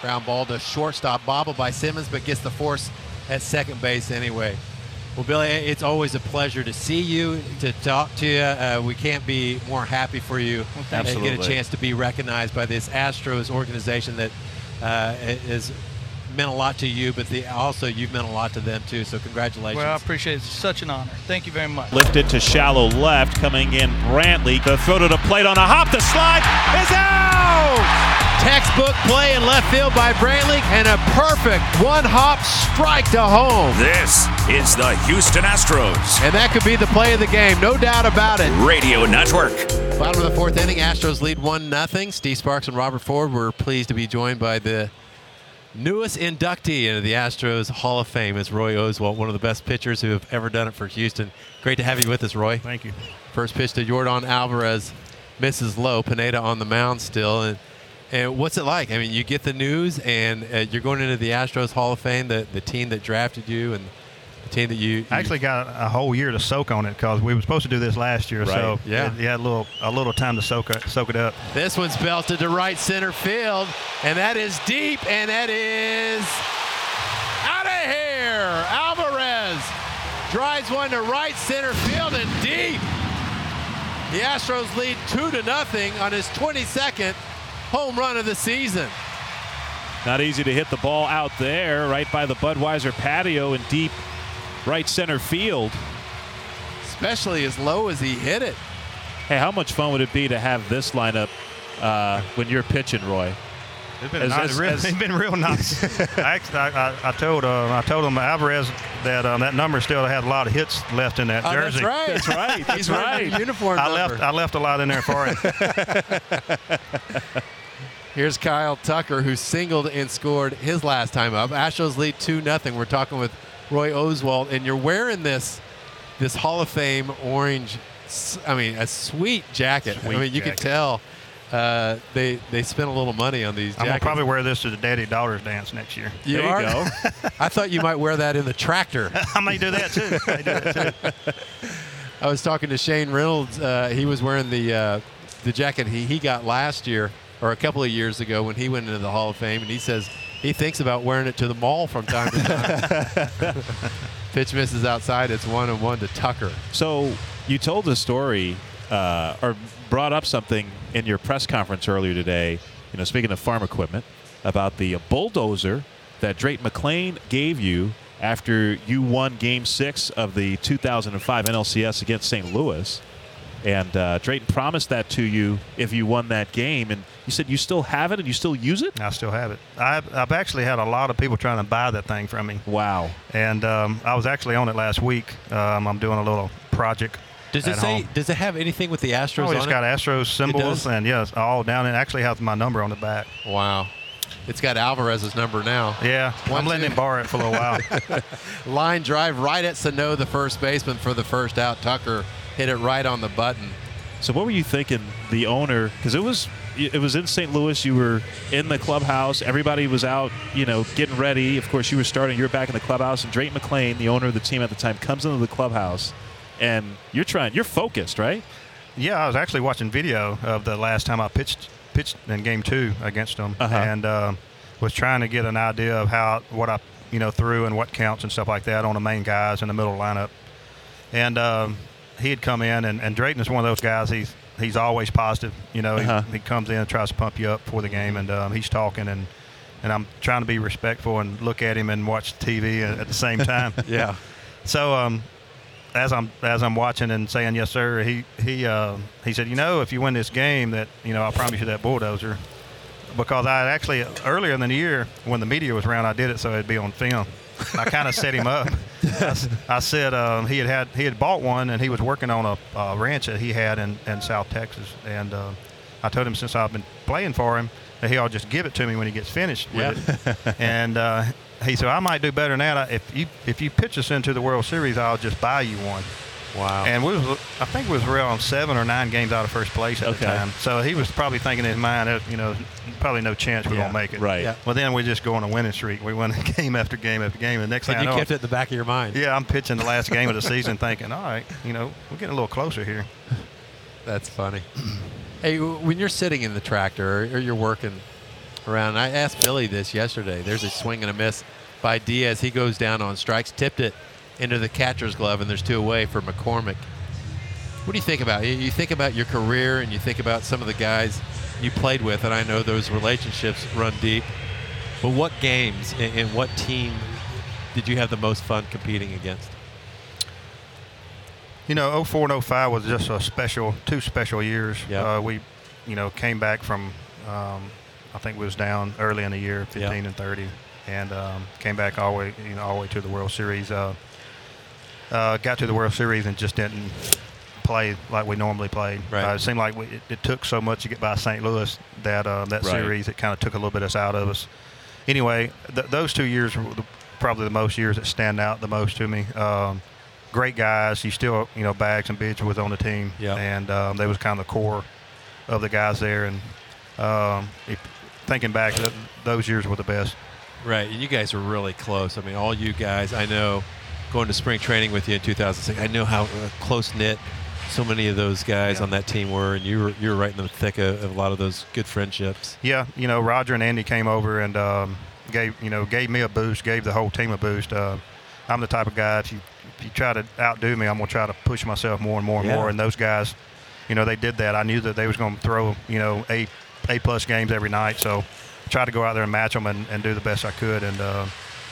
S10: Ground ball to shortstop, bobbled by Simmons, but gets the force at second base anyway. Well, Billy, it's always a pleasure to see you, to talk to you. Uh, we can't be more happy for you and get a chance to be recognized by this Astros organization that uh, has meant a lot to you, but the, also you've meant a lot to them too. So congratulations.
S11: well, I appreciate it. It's such an honor. Thank you very much.
S4: Lifted to shallow left, coming in Brantley. The throw to the plate on a hop. The slide is out!
S8: Textbook play in left field by Brantley and a perfect one hop strike to home.
S2: This is the Houston Astros
S8: And that could be the play of the game, no doubt about it.
S2: Radio Network.
S10: Bottom of the fourth inning, Astros lead one nothing. Steve Sparks and Robert Ford were pleased to be joined by the newest inductee into the Astros Hall of Fame. Is Roy Oswalt, one of the best pitchers who have ever done it for Houston. Great to have you with us, Roy.
S12: Thank you.
S10: First pitch to Yordan Alvarez, misses low. Pineda on the mound still, and and what's it like? I mean, you get the news, and uh, you're going into the Astros Hall of Fame, the the team that drafted you, and team that you,
S12: I actually got a whole year to soak on it because we were supposed to do this last year, so
S10: yeah.
S12: you had a little a little time to soak it, soak it up.
S10: This one's belted to right center field, and that is deep, and that is out of here. Alvarez drives one to right center field and deep. The Astros lead two to nothing on his 22nd home run of the season.
S4: Not easy to hit the ball out there, right by the Budweiser patio in deep right center field.
S10: Especially as low as he hit it.
S4: Hey, how much fun would it be to have this lineup uh, when you're pitching, Roy?
S12: It's been,
S4: As-
S12: nice,
S4: as-
S12: really,
S4: as-
S12: it's been real nice. I, actually, I, I, I told uh, I told him Alvarez that um, that number still had a lot of hits left in that
S10: Oh, that's
S12: jersey.
S10: right.
S4: That's right. That's
S10: He's wearing
S4: right.
S10: the uniform
S12: I
S10: number.
S12: left I left a lot in there for him.
S10: Here's Kyle Tucker, who singled and scored his last time up. Astros lead 2 0. We're talking with Roy Oswalt, and you're wearing this this Hall of Fame orange, I mean, a sweet jacket. I mean, you could
S12: jacket.
S10: tell uh, they they spent a little money on these
S12: I'm gonna probably wear this to the daddy daughters dance next year.
S10: you
S4: There you
S10: are?
S4: go.
S10: I thought you might wear that in the tractor.
S12: I may do that too. I do that too.
S10: I was talking to Shane Reynolds. Uh, he was wearing the uh, the jacket he, he got last year or a couple of years ago when he went into the Hall of Fame, and he says he thinks about wearing it to the mall from time to time. Pitch misses outside. It's one and one to Tucker.
S4: So you told a story uh, or brought up something in your press conference earlier today. You know, speaking of farm equipment, about the bulldozer that Drayton McLane gave you after you won Game Six of the 2005 NLCS against St. Louis. And uh, Drayton promised that to you if you won that game, and you said you still have it and you still use it.
S12: I still have it. I've, I've actually had a lot of people trying to buy that thing from me.
S4: Wow!
S12: And um, I was actually on it last week. Um, I'm doing a little project.
S10: Does it say?
S12: home.
S10: Does it have anything with the Astros
S12: Oh,
S10: on
S12: it's
S10: it?
S12: got Astros symbols and yes, all down. It actually has my number on the back.
S10: Wow. It's got Alvarez's number now.
S12: Yeah,
S10: One,
S12: I'm letting
S10: two.
S12: him borrow it for a little while.
S10: Line drive right at Sano, the first baseman, for the first out. Tucker hit it right on the button.
S4: So what were you thinking, the owner? Because it was it was in St. Louis. You were in the clubhouse. Everybody was out, you know, getting ready. Of course, you were starting. You were back in the clubhouse, and Drayton McLane, the owner of the team at the time, comes into the clubhouse, and you're trying. You're focused, right?
S12: yeah, I was actually watching video of the last time I pitched pitched in Game Two against them,
S4: Uh-huh.
S12: and um, was trying to get an idea of how what I you know threw and what counts and stuff like that on the main guys in the middle lineup. And um, he had come in, and, and Drayton is one of those guys. He's he's always positive. You know,
S4: Uh-huh.
S12: he, he comes in and tries to pump you up for the game, and um, he's talking and. And I'm trying to be respectful and look at him and watch TV at at the same time.
S10: Yeah.
S12: So um, as I'm as I'm watching and saying yes sir, he he uh, he said, you know, if you win this game, that you know, I promise you that bulldozer, because I actually earlier in the year when the media was around, I did it so it'd be on film. I kind of set him up, I, I said um, he had had he had bought one and he was working on a uh, ranch that he had in, in South Texas, and uh, I told him since I've been playing for him that he'll just give it to me when he gets finished with it. and uh, he said I might do better than that. If you if you pitch us into the World Series, I'll just buy you one.
S10: Wow.
S12: And we was, I think we was around seven or nine games out of first place at
S4: Okay.
S12: the time. So he was probably thinking in his mind, that, you know, probably no chance we're
S10: Yeah.
S12: gonna make it.
S4: Right. Yeah.
S12: Well, then we just go on a winning streak. We won game after game after game. And next thing
S10: And
S12: I
S10: you
S12: know,
S10: kept it in the back of your mind.
S12: yeah, I'm pitching the last game of the season, thinking, all right, you know, we're getting a little closer here.
S10: That's funny. hey, when you're sitting in the tractor or, or you're working around, I asked Billy this yesterday. There's a swing and a miss by Diaz. He goes down on strikes, tipped it into the catcher's glove, and there's two away for McCormick. What do you think about? You- think about your career, and you think about some of the guys you played with, and I know those relationships run deep. But what games and, what team did you have the most fun competing against?
S12: You know, 04 and 05 was just a special, two special years.
S10: Yeah.
S12: Uh, we, you know, came back from, um, I think we was down early in the year, 15
S10: Yeah.
S12: and 30, and um, came back all the way, you know, all the way to the World Series. Uh, uh, got to the World Series and just didn't play like we normally played.
S10: Right.
S12: Uh, it seemed like we, it, it took so much to get by St. Louis that uh, that
S4: Right.
S12: series it kind of took a little bit of us out of us. Anyway, th- those two years were the, probably the most years that stand out the most to me. Um, great guys. You still, you know, Bags and Bidge was on the team,
S10: Yeah.
S12: and um, they was kind of the core of the guys there. And um, if, thinking back, th- those years were the best.
S10: Right, and you guys were really close. I mean, all you guys, I know, going to spring training with you in 2006, I know how uh, close knit so many of those guys on that team were, and you were you were right in the thick of, of a lot of those good friendships.
S12: Yeah, you know, Roger and Andy came over and um, gave you know gave me a boost, gave the whole team a boost. Uh, I'm the type of guy if you if you try to outdo me, I'm gonna try to push myself more and more and
S10: Yeah.
S12: more. And those guys, you know, they did that. I knew that they was gonna throw you know a a plus games every night, so I tried to go out there and match them and, and do the best I could. And uh,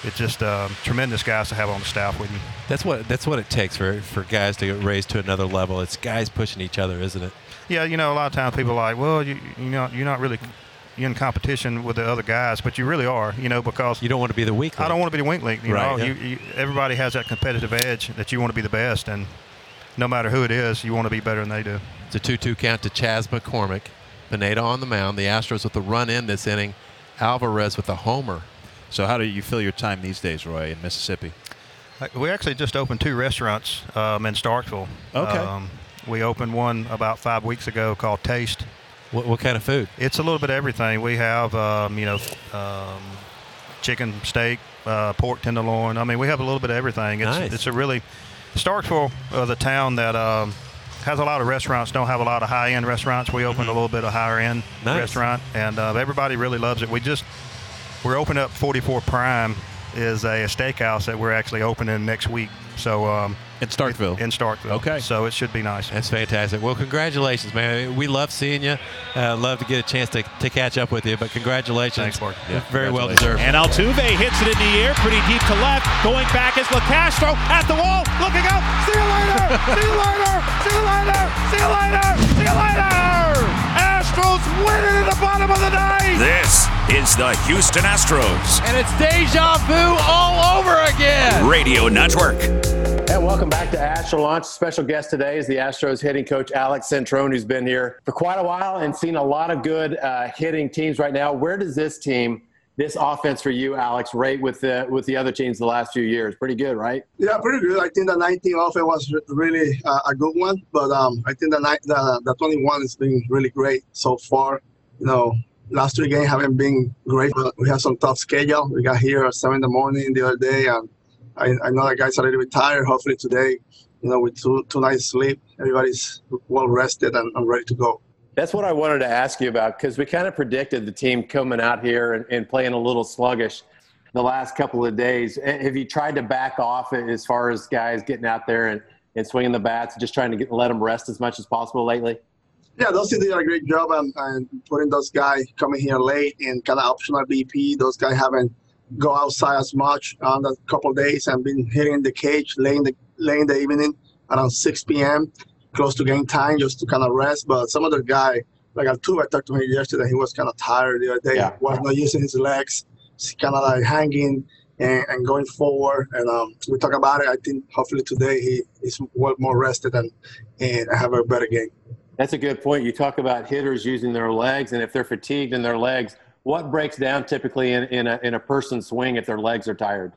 S12: it's just uh, tremendous guys to have on the staff with you.
S10: That's what that's what it takes for for guys to get raised to another level. It's guys pushing each other, isn't it?
S12: Yeah, you know, a lot of times people are like, well, you you know, you're not really in competition with the other guys, but you really are, you know, because
S10: You don't want to be the weak. Link.
S12: I don't want to be the weak link. You
S10: Right,
S12: know,
S10: yeah.
S12: you, you, everybody has that competitive edge that you want to be the best, and no matter who it is, you want to be better than they do.
S10: It's a 2-2 count to Chas McCormick. Pineda on the mound. The Astros with the run in this inning. Alvarez with the homer.
S4: So how do you feel your time these days, Roy, in Mississippi?
S12: Uh, We actually just opened two restaurants um, in Starkville.
S4: Okay.
S12: Um, we opened one about five weeks ago called Taste.
S10: What, what kind of food?
S12: It's a little bit of everything. We have, um, you know, um, chicken steak, uh, pork tenderloin. I mean, we have a little bit of everything. It's,
S10: Nice.
S12: it's a really Starkville, uh, the town that um, has a lot of restaurants. Don't have a lot of high end restaurants. We opened a little bit of higher end
S10: Mm-hmm. Nice.
S12: restaurant, and uh, everybody really loves it. We just we're opening up 44 Prime is a, steakhouse that we're actually opening next week. So um,
S4: In Starkville.
S12: in Starkville.
S4: Okay.
S12: So it should be nice.
S10: That's fantastic. Well, congratulations, man. We love seeing you. Uh, love to get a chance to, to catch up with you, but congratulations.
S12: Thanks, Mark.
S10: Yeah, Very well deserved.
S4: And Altuve hits it in the air, pretty deep to left. Going back is LaCastro at the wall, looking up. See you later. See you later. See you later. See you later. See you later. Astros win it in the bottom of the ninth.
S2: This is the Houston Astros
S8: And it's deja vu all over again.
S2: Radio Network.
S13: And welcome back to Astro Launch. Special guest today is the Astros hitting coach Alex Cintron, who's been here for quite a while and seen a lot of good uh, hitting teams right now. Where does this team, this offense for you, Alex, rate with the with the other teams the last few years? Pretty good, right?
S14: Yeah, pretty good. I think the 19 offense was really uh, a good one, but um, I think the, the the 21 has been really great so far. You know, last three games haven't been great, but we have some tough schedule. We got here at seven in the morning the other day, and I, I know the guys are a little bit tired. Hopefully today, you know, with two two nights sleep, everybody's well rested and, and ready to go.
S13: That's what I wanted to ask you about because we kind of predicted the team coming out here and, and playing a little sluggish the last couple of days. Have you tried to back off as far as guys getting out there and, and swinging the bats, just trying to get, let them rest as much as possible lately?
S14: Yeah, those teams did a great job and, putting those guys coming here late and kind of optional BP. Those guys haven't go outside as much on the couple days and been hitting the cage late in the late in the evening around 6 p.m. close to game time just to kind of rest. But some other guy like Altuve, I talked to him yesterday. He was kind of tired the other day.
S13: Yeah.
S14: Was not using his legs. He's kind of like hanging. and, and going forward. And um, we talk about it. I think hopefully today he is well more rested and and have a better game.
S13: That's a good point. You talk about hitters using their legs, and if they're fatigued in their legs, what breaks down typically in, in, a, in a person's swing if their legs are tired?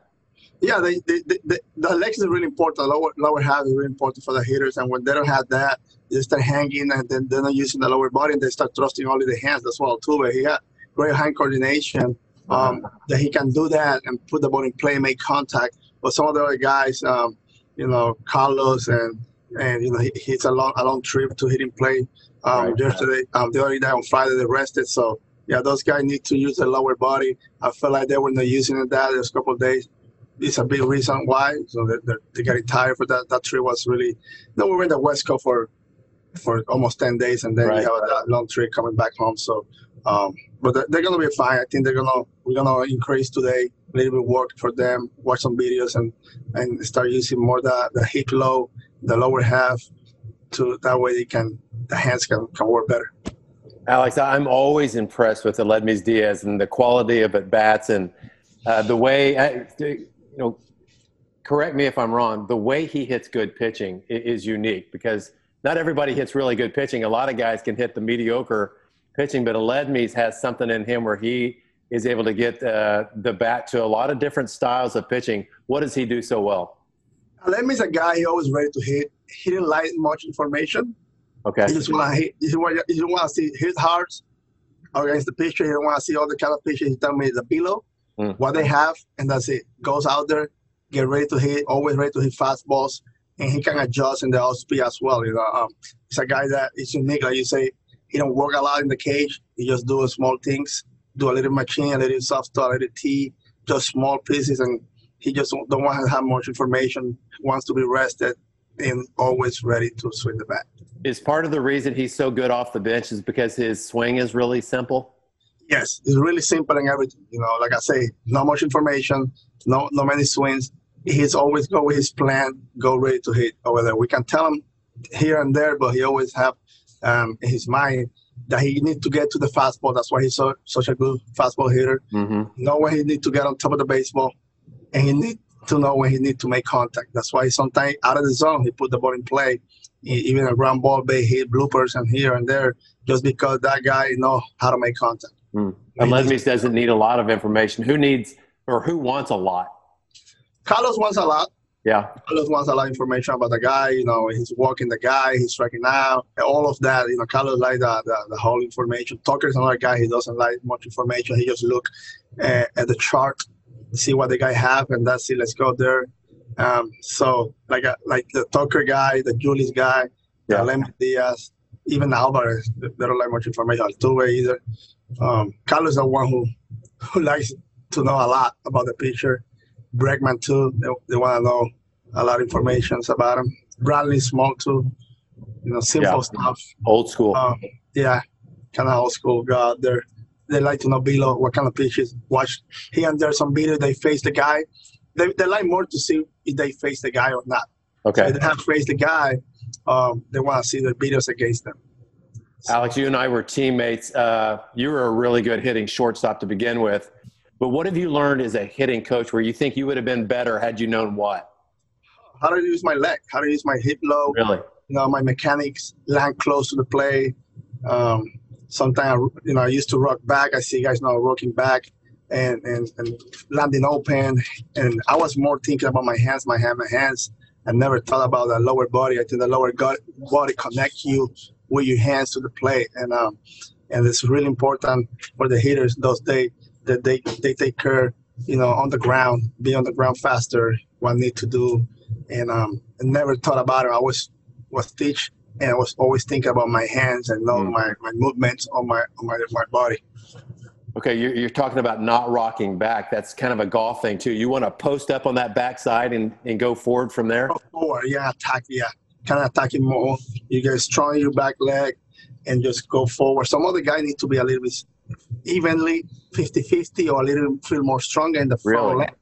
S14: Yeah, they, they, they, the legs is really important. Lower, lower half is really important for the hitters. And when they don't have that, they start hanging and then they're not using the lower body and they start thrusting only the hands as well, too. But he had great hand coordination um, that he can do that and put the ball in play, make contact. But some of the other guys, um, you know, Carlos and and you know he, he's a long a long trip to hit hitting play. Um, right. Yesterday, um, the other day on Friday they rested, so yeah, those guys need to use their lower body. I feel like they were not using it that this couple of days. It's a big reason why. So they're, they're, they're, getting tired for that. That trip was really. You know, we were in the West Coast for for almost ten days, and then right. you have that long trip coming back home. So, um, but they're, they're, gonna be fine. I think they're gonna we're gonna increase today a little bit work for them. Watch some videos and and start using more the the hip low, the lower half, to that way they can the hands can, can work better.
S13: Alex, I'm always impressed with Aledmys Diaz and the quality of at bats and uh, the way, you know, correct me if I'm wrong, the way he hits good pitching is unique because not everybody hits really good pitching. A lot of guys can hit the mediocre pitching, but Aledmys has something in him where he is able to get uh, the bat to a lot of different styles of pitching. What does he do so well?
S14: Aledmys a guy he always ready to hit. He didn't like much information.
S13: Okay.
S14: He just want to hit. He want. To see his hearts against the pitcher. He don't want to see all the kind of pitches. He tell me the below mm. what they have, and that's it. Goes out there, get ready to hit. Always ready to hit fastballs, and he can adjust in the off speed as well. You know, um, it's a guy that is unique. Like you say, he don't work a lot in the cage. He just do small things, do a little machine, a little soft a little tee, just small pieces, and he just don't want to have much information. Wants to be rested and always ready to swing the bat
S13: is part of the reason he's so good off the bench is because his swing is really simple?
S14: Yes, it's really simple and everything. You know, like I say, not much information, no, no many swings. He's always go with his plan, go ready to hit over there. We can tell him here and there, but he always have um, in his mind that he need to get to the fastball. That's why he's so, such a good fastball hitter.
S13: Mm-hmm.
S14: Know when he need to get on top of the baseball, and he need to know when he need to make contact. That's why sometimes out of the zone he put the ball in play even a ground ball bay hit bloopers and here and there just because that guy know how to make contact.
S13: Mm. And Aledmys doesn't need a lot of information. Who needs or who wants a lot?
S14: Carlos wants a lot.
S13: Yeah.
S14: Carlos wants a lot of information about the guy, you know, he's walking the guy, he's striking out, all of that. You know, Carlos like the, the, the whole information. Tucker's another guy, he doesn't like much information. He just look uh, at the chart, see what the guy have, and that's it. Let's go there. Um, so like a, like the Tucker guy, the Julius guy, yeah. the Aledmys Diaz, even Alvarez, they don't like much information. Altuve either. Um, Carlos is the one who who likes to know a lot about the pitcher. Bregman too. They, they want to know a lot of information about him. Bradley Small too. You know, simple yeah. stuff.
S13: Old school.
S14: Um, yeah, kind of old school. God, they they like to know below what kind of pitches. Watch here and there some video. They face the guy they, they like more to see if they face the guy or not.
S13: Okay.
S14: So if they have faced the guy, um, they want to see the videos against them.
S13: Alex, you and I were teammates. Uh, you were a really good hitting shortstop to begin with. But what have you learned as a hitting coach where you think you would have been better had you known what?
S14: How to use my leg, how to use my hip low.
S13: Really?
S14: You know, my mechanics, land close to the play. Um, sometimes, you know, I used to rock back. I see guys now rocking back and, and, and landing open. And I was more thinking about my hands, my hand, my hands. I never thought about the lower body. I think the lower body connect you with your hands to the plate, and um, and it's really important for the hitters those days that they they take care, you know, on the ground, be on the ground faster. What I need to do, and um, I never thought about it. I was was teach, and I was always thinking about my hands and know mm. my my movements on my on my my body.
S13: Okay, you're, you're talking about not rocking back. That's kind of a golf thing too. You want to post up on that backside and, and go forward from there.
S14: Go forward, yeah, attack, yeah, kind of attacking more. You get strong your back leg and just go forward. Some other guy need to be a little bit evenly 50-50 or a little feel more stronger in the front
S13: really?
S14: leg,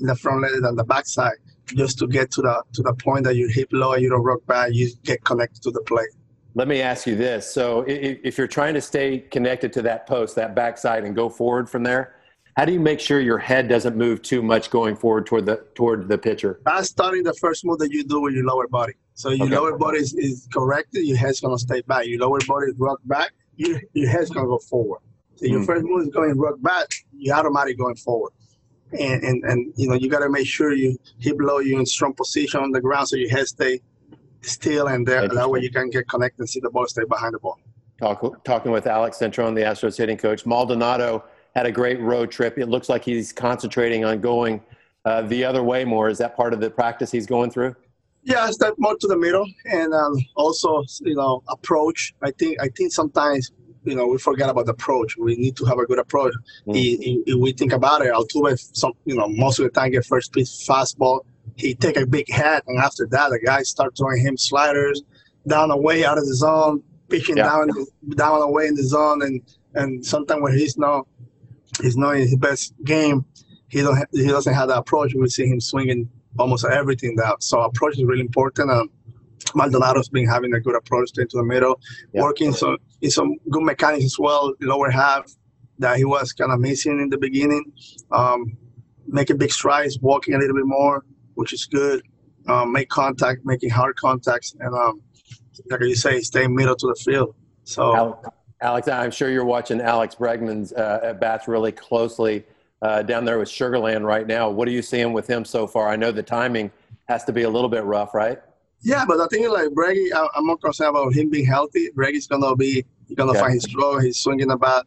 S14: in the front leg than the backside, just to get to the to the point that you hip low, you don't rock back, you get connected to the plate.
S13: Let me ask you this. So if you're trying to stay connected to that post, that backside, and go forward from there, How do you make sure your head doesn't move too much going forward toward the toward the pitcher?
S14: That's starting the first move that you do with your lower body. So your
S13: Okay.
S14: lower body is, is corrected, your head's gonna stay back. Your lower body is rock back, your, your head's gonna go forward. So your
S13: Mm.
S14: first move is going rock back, you automatically going forward. And, and and you know you gotta make sure you hip low, you're in strong position on the ground so your head stay still and there. That way you can get connected and see the ball stay behind the ball.
S13: Talk, talking with Alex Cintron, the Astros hitting coach. Maldonado had a great road trip. It looks like he's concentrating on going uh, the other way more. Is that part of the practice he's going through?
S14: Yeah, step more to the middle, and um, also you know approach. I think I think sometimes you know we forget about the approach. We need to have a good approach.
S13: Mm.
S14: He- If we think about it, Altuve, some you know most of the time get first pitch fastball. He take a big hat, and after that, the guys start throwing him sliders down away out of the zone, pitching
S13: Yeah.
S14: down down away in the zone, and and sometimes when he's not he's not in his best game, he don't ha- he doesn't have the approach. We see him swinging almost everything down. So approach is really important. Um, Maldonado's been having a good approach into the middle, working some in some good mechanics as well. Lower half that he was kind of missing in the beginning. Um, making big strides, walking a little bit more, which is good. Um, make contact, making hard contacts, and um, like you say, stay middle to the field. So.
S13: Alex, Alex, I'm sure you're watching Alex Bregman's uh, at bats really closely uh, down there with Sugar Land right now. What are you seeing with him so far? I know the timing has to be a little bit rough, right?
S14: Yeah, but I think like Breggy, I- I'm more concerned about him being healthy. Breggy's gonna be he's gonna
S13: Okay.
S14: find his flow. He's swinging the bat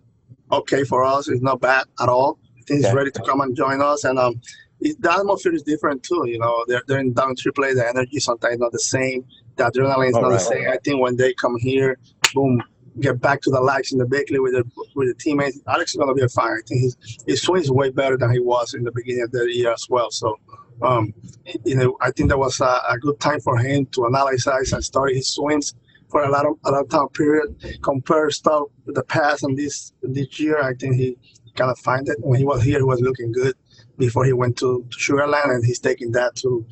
S14: okay for us. It's not bad at all. I think he's ready to come and join us. And um, it, the atmosphere is different too. You know, they're they're in down AAA. The energy sometimes not the same. The adrenaline is
S13: All
S14: not the
S13: right.
S14: same. I think when they come here, boom, get back to the likes in the league with the with the teammates. Alex is gonna be a fine. I think his his swing is way better than he was in the beginning of the year as well. So. Um, you know, I think that was a, a good time for him to analyze and study his swings for a lot of a lot of time period. Compare stuff with the past and this this year. I think he kind of find it when he was here. He was looking good before he went to, to Sugar Land, and he's taking that to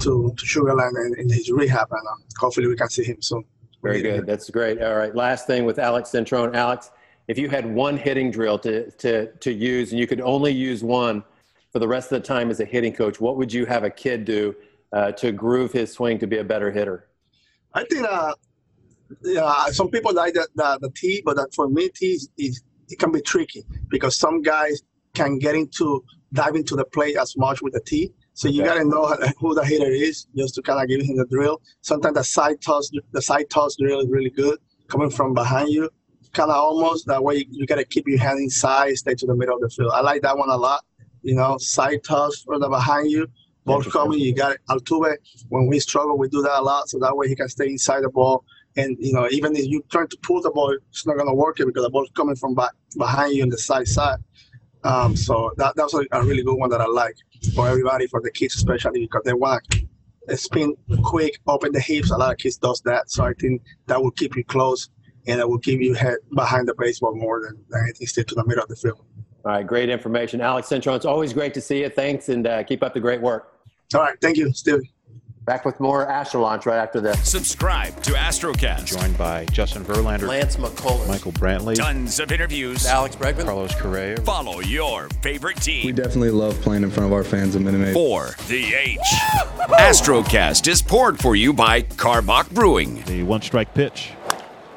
S14: to, to Sugar Land and in his rehab. And uh, hopefully, we can see him soon.
S13: Very good. That's great. All right. Last thing with Alex Cintron. Alex, if you had one hitting drill to, to, to use and you could only use one for the rest of the time as a hitting coach, what would you have a kid do uh, to groove his swing to be a better hitter?
S14: I think uh, yeah, some people like the, the, the tee, but that for me, tee is, is it can be tricky because some guys can get into dive into the plate as much with the tee. So you
S13: Okay.
S14: gotta know who the hitter is just to kind of give him the drill. Sometimes the side toss, the side toss drill is really good coming from behind you, kind of almost that way. You gotta keep your hand inside, stay to the middle of the field. I like that one a lot. You know, side toss from the behind you, ball coming. You got it. Altuve, when we struggle, we do that a lot. So that way he can stay inside the ball. And you know, even if you try to pull the ball, it's not gonna work it because the ball's coming from back behind you on the side side. Um, so that that's a, a really good one that I like for everybody, for the kids especially because they want to spin quick, open the hips. A lot of kids does that, so I think that will keep you close and it will keep you head behind the baseball more than, than anything. Stay to the middle of the field.
S13: All right. Great information. Alex Cintron, it's always great to see you. Thanks and uh, keep up the great work.
S14: All right, thank you, Steve.
S13: Back with more Astro Launch right after this.
S2: Subscribe to Astrocast.
S3: Joined by Justin Verlander,
S10: Lance McCullers.
S3: Michael Brantley,
S2: Tons of interviews.
S10: Alex Bregman.
S3: Carlos Correa.
S2: Follow your favorite team.
S5: We definitely love playing in front of our fans at Minute Maid.
S2: For the H. Astrocast is poured for you by Karbach Brewing.
S4: The one strike pitch.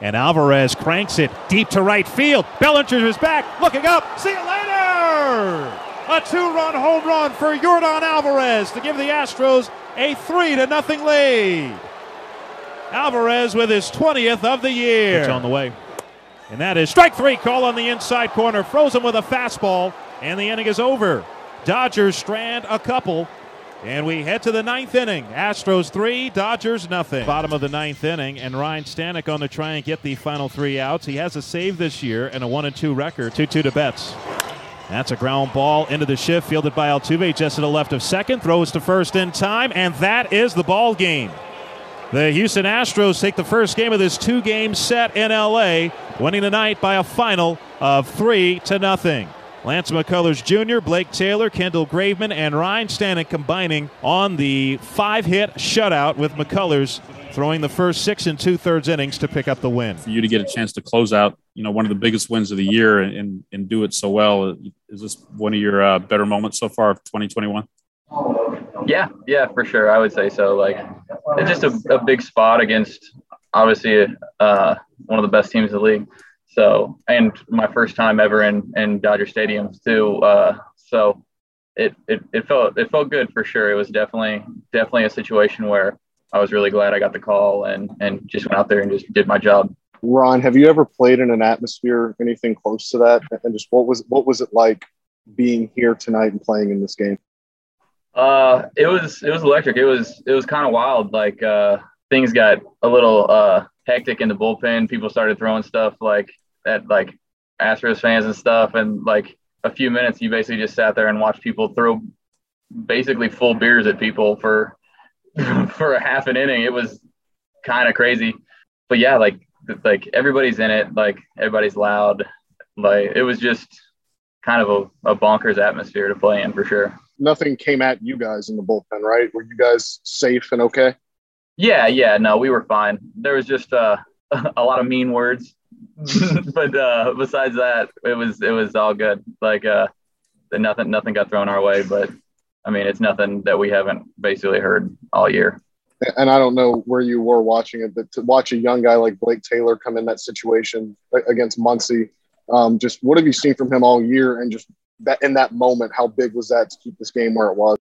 S4: And Alvarez cranks it deep to right field. Bellinger is back, looking up. See you later! A two-run home run for Yordan Alvarez to give the Astros a three to nothing lead. Alvarez with his 20th of the year. It's on the way. And that is strike three call on the inside corner. Frozen with a fastball, and the inning is over. Dodgers strand a couple. And we head to the ninth inning. Astros three, Dodgers nothing. Bottom of the ninth inning, and Ryan Stanek on to try and get the final three outs. He has a save this year and a one and two record. Two two to Betts. That's a ground ball into the shift, fielded by Altuve just to the left of second. Throws to first in time, and that is the ball game. The Houston Astros take the first game of this two-game set in LA, winning tonight by a final of three to nothing. Lance McCullers Jr., Blake Taylor, Kendall Graveman, and Ryan Stanek combining on the five-hit shutout with McCullers throwing the first six and two-thirds innings to pick up the win.
S15: for you to get a chance to close out you know one of the biggest wins of the year and and do it so well. Is this one of your uh, better moments so far of 2021?
S16: Yeah, yeah, for sure. I would say so. Like it's just a, a big spot against obviously uh, one of the best teams in the league. So and my first time ever in in Dodger stadiums too. Uh, so it, it it felt it felt good for sure. It was definitely definitely a situation where I was really glad I got the call and and just went out there and just did my job.
S17: Ron, have you ever played in an atmosphere anything close to that? And just what was what was it like being here tonight and playing in this game?
S16: Uh, it was it was electric. It was it was kind of wild. Like uh, things got a little uh, hectic in the bullpen. People started throwing stuff like at like Astros fans and stuff, and like a few minutes, you basically just sat there and watched people throw basically full beers at people for for a half an inning. It was kind of crazy, but yeah, like like everybody's in it, like everybody's loud. Like it was just kind of a, a bonkers atmosphere to play in for sure.
S17: Nothing came at you guys in the bullpen, right? Were you guys safe and okay?
S16: Yeah, yeah, no, we were fine. There was just uh, a lot of mean words, but uh, besides that, it was it was all good. Like uh, nothing nothing got thrown our way, but I mean, it's nothing that we haven't basically heard all year
S17: and I don't know where you were watching it, but to watch a young guy like Blake Taylor come in that situation against Muncy, um, just what have you seen from him all year? And just that in that moment, how big was that to keep this game where it was?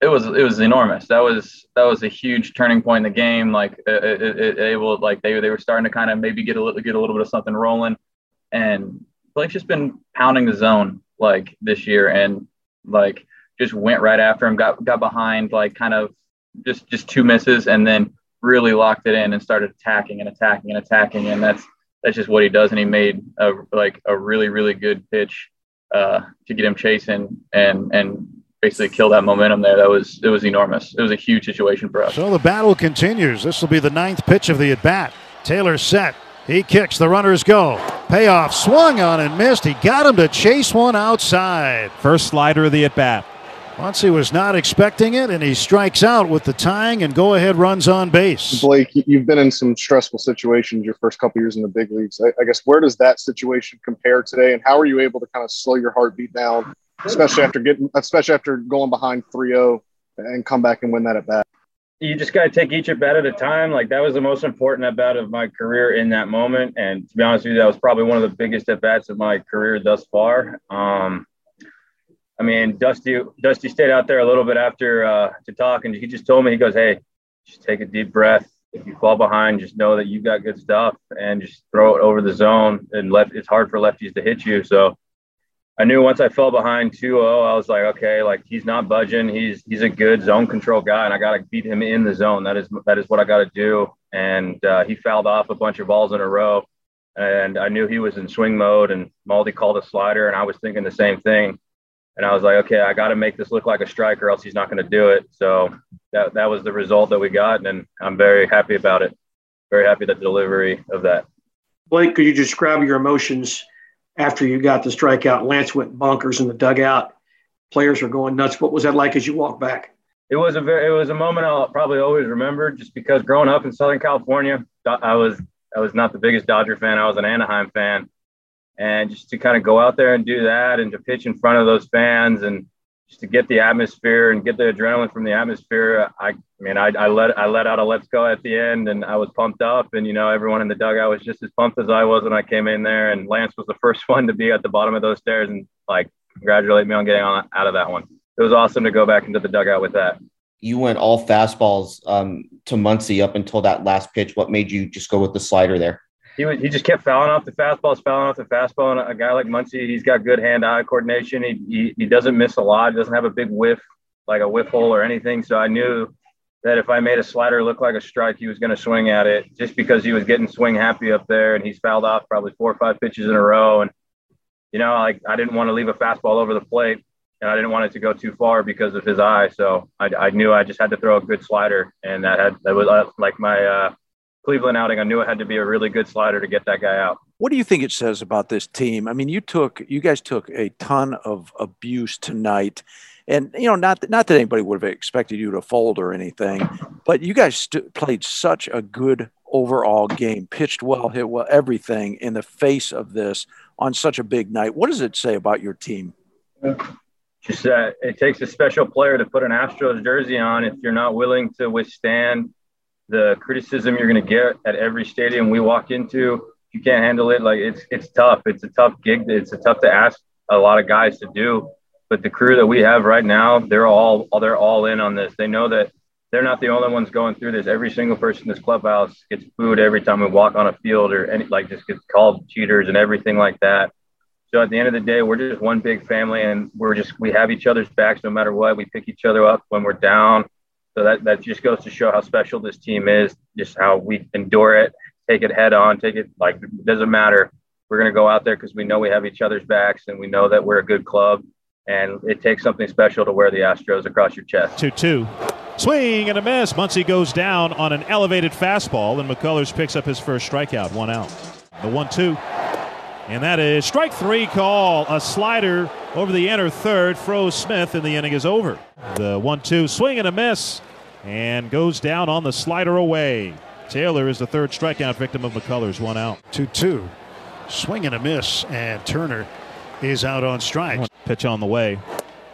S16: It was it was enormous. That was that was a huge turning point in the game. Like uh, uh, uh, it, it, it able like they they were starting to kind of maybe get a little get a little bit of something rolling, and Blake's just been pounding the zone like this year, and like just went right after him, got got behind, like kind of just just two misses, and then really locked it in and started attacking and attacking and attacking, and that's that's just what he does. And he made a like a really really good pitch uh, to get him chasing and and basically kill that momentum there. That was it was enormous. It was a huge situation for us.
S18: So the battle continues. This will be the ninth pitch of the at bat. Taylor set. He kicks, the runners go. Payoff, swung on and missed. He got him to chase one outside.
S4: First slider of the at bat.
S18: Muncy was not expecting it, and he strikes out with the tying and go ahead runs on base.
S17: Blake, you've been in some stressful situations your first couple years in the big leagues. I, I, guess where does that situation compare today, and how are you able to kind of slow your heartbeat down, especially after getting, especially after going behind 3-0 and come back and win that at bat?
S19: You just got to take each at bat at a time. Like that was the most important at bat of my career in that moment, and to be honest with you, that was probably one of the biggest at bats of my career thus far. Um, I mean, Dusty Dusty stayed out there a little bit after uh, to talk, and he just told me he goes, "Hey, just take a deep breath. If you fall behind, just know that you've got good stuff, and just throw it over the zone. And left, it's hard for lefties to hit you. So I knew once I fell behind 2-0, I was like, okay, like he's not budging. He's he's a good zone control guy, and I got to beat him in the zone. That is that is what I got to do. And uh, he fouled off a bunch of balls in a row, and I knew he was in swing mode. And Maldi called a slider, and I was thinking the same thing and I was like, okay, I got to make this look like a strike, or else he's not going to do it. So that that was the result that we got, and I'm very happy about it. Very happy the delivery of that.
S20: Blake, could you describe your emotions after you got the strikeout? Lance went bonkers in the dugout. Players were going nuts. What was that like as you walked back?
S19: It was a very, it was a moment I'll probably always remember, just because growing up in Southern California, I was I was not the biggest Dodger fan. I was an Anaheim fan, and just to kind of go out there and do that and to pitch in front of those fans and just to get the atmosphere and get the adrenaline from the atmosphere. I, I mean, I, I let I let out a let's go at the end, and I was pumped up. And you know, everyone in the dugout was just as pumped as I was when I came in there. And Lance was the first one to be at the bottom of those stairs and like congratulate me on getting on out of that one. It was awesome to go back into the dugout with that.
S21: You went all fastballs um, to Muncy up until that last pitch. What made you just go with the slider there?
S19: he was, he just kept fouling off the fastballs, fouling off the fastball. And a guy like Muncy, he's got good hand-eye coordination. He, he, he doesn't miss a lot. He doesn't have a big whiff, like a whiff hole or anything. So I knew that if I made a slider look like a strike, he was going to swing at it just because he was getting swing happy up there. And he's fouled off probably four or five pitches in a row. And, you know, like I didn't want to leave a fastball over the plate and I didn't want it to go too far because of his eye. So I, I knew I just had to throw a good slider. And that had, that was uh, like my, uh, Cleveland outing, I knew it had to be a really good slider to get that guy out.
S22: What do you think it says about this team? I mean, you took you guys took a ton of abuse tonight, and you know, not not that anybody would have expected you to fold or anything, but you guys st- played such a good overall game. Pitched well, hit well, everything in the face of this on such a big night. What does it say about your team?
S19: Just that it takes a special player to put an Astros jersey on if you're not willing to withstand the criticism you're going to get at every stadium we walk into. You can't handle it. Like it's it's tough. It's a tough gig. It's a tough to ask a lot of guys to do. But the crew that we have right now, they're all they're all in on this. They know that they're not the only ones going through this. Every single person in this clubhouse gets booed every time we walk on a field or any like just gets called cheaters and everything like that. So at the end of the day, we're just one big family and we're just we have each other's backs no matter what. We pick each other up when we're down. So that, that just goes to show how special this team is, just how we endure it, take it head on, take it like it doesn't matter. We're going to go out there because we know we have each other's backs and we know that we're a good club. And it takes something special to wear the Astros across your chest.
S4: 2 2. Swing and a miss. Muncy goes down on an elevated fastball, and McCullers picks up his first strikeout, one out. The 1 2. And that is strike three call. A slider over the inner third froze Smith, and the inning is over. The 1 2 swing and a miss, and goes down on the slider away. Taylor is the third strikeout victim of McCullers, one out.
S18: 2 2. Swing and a miss, and Turner is out on strike.
S4: Pitch on the way.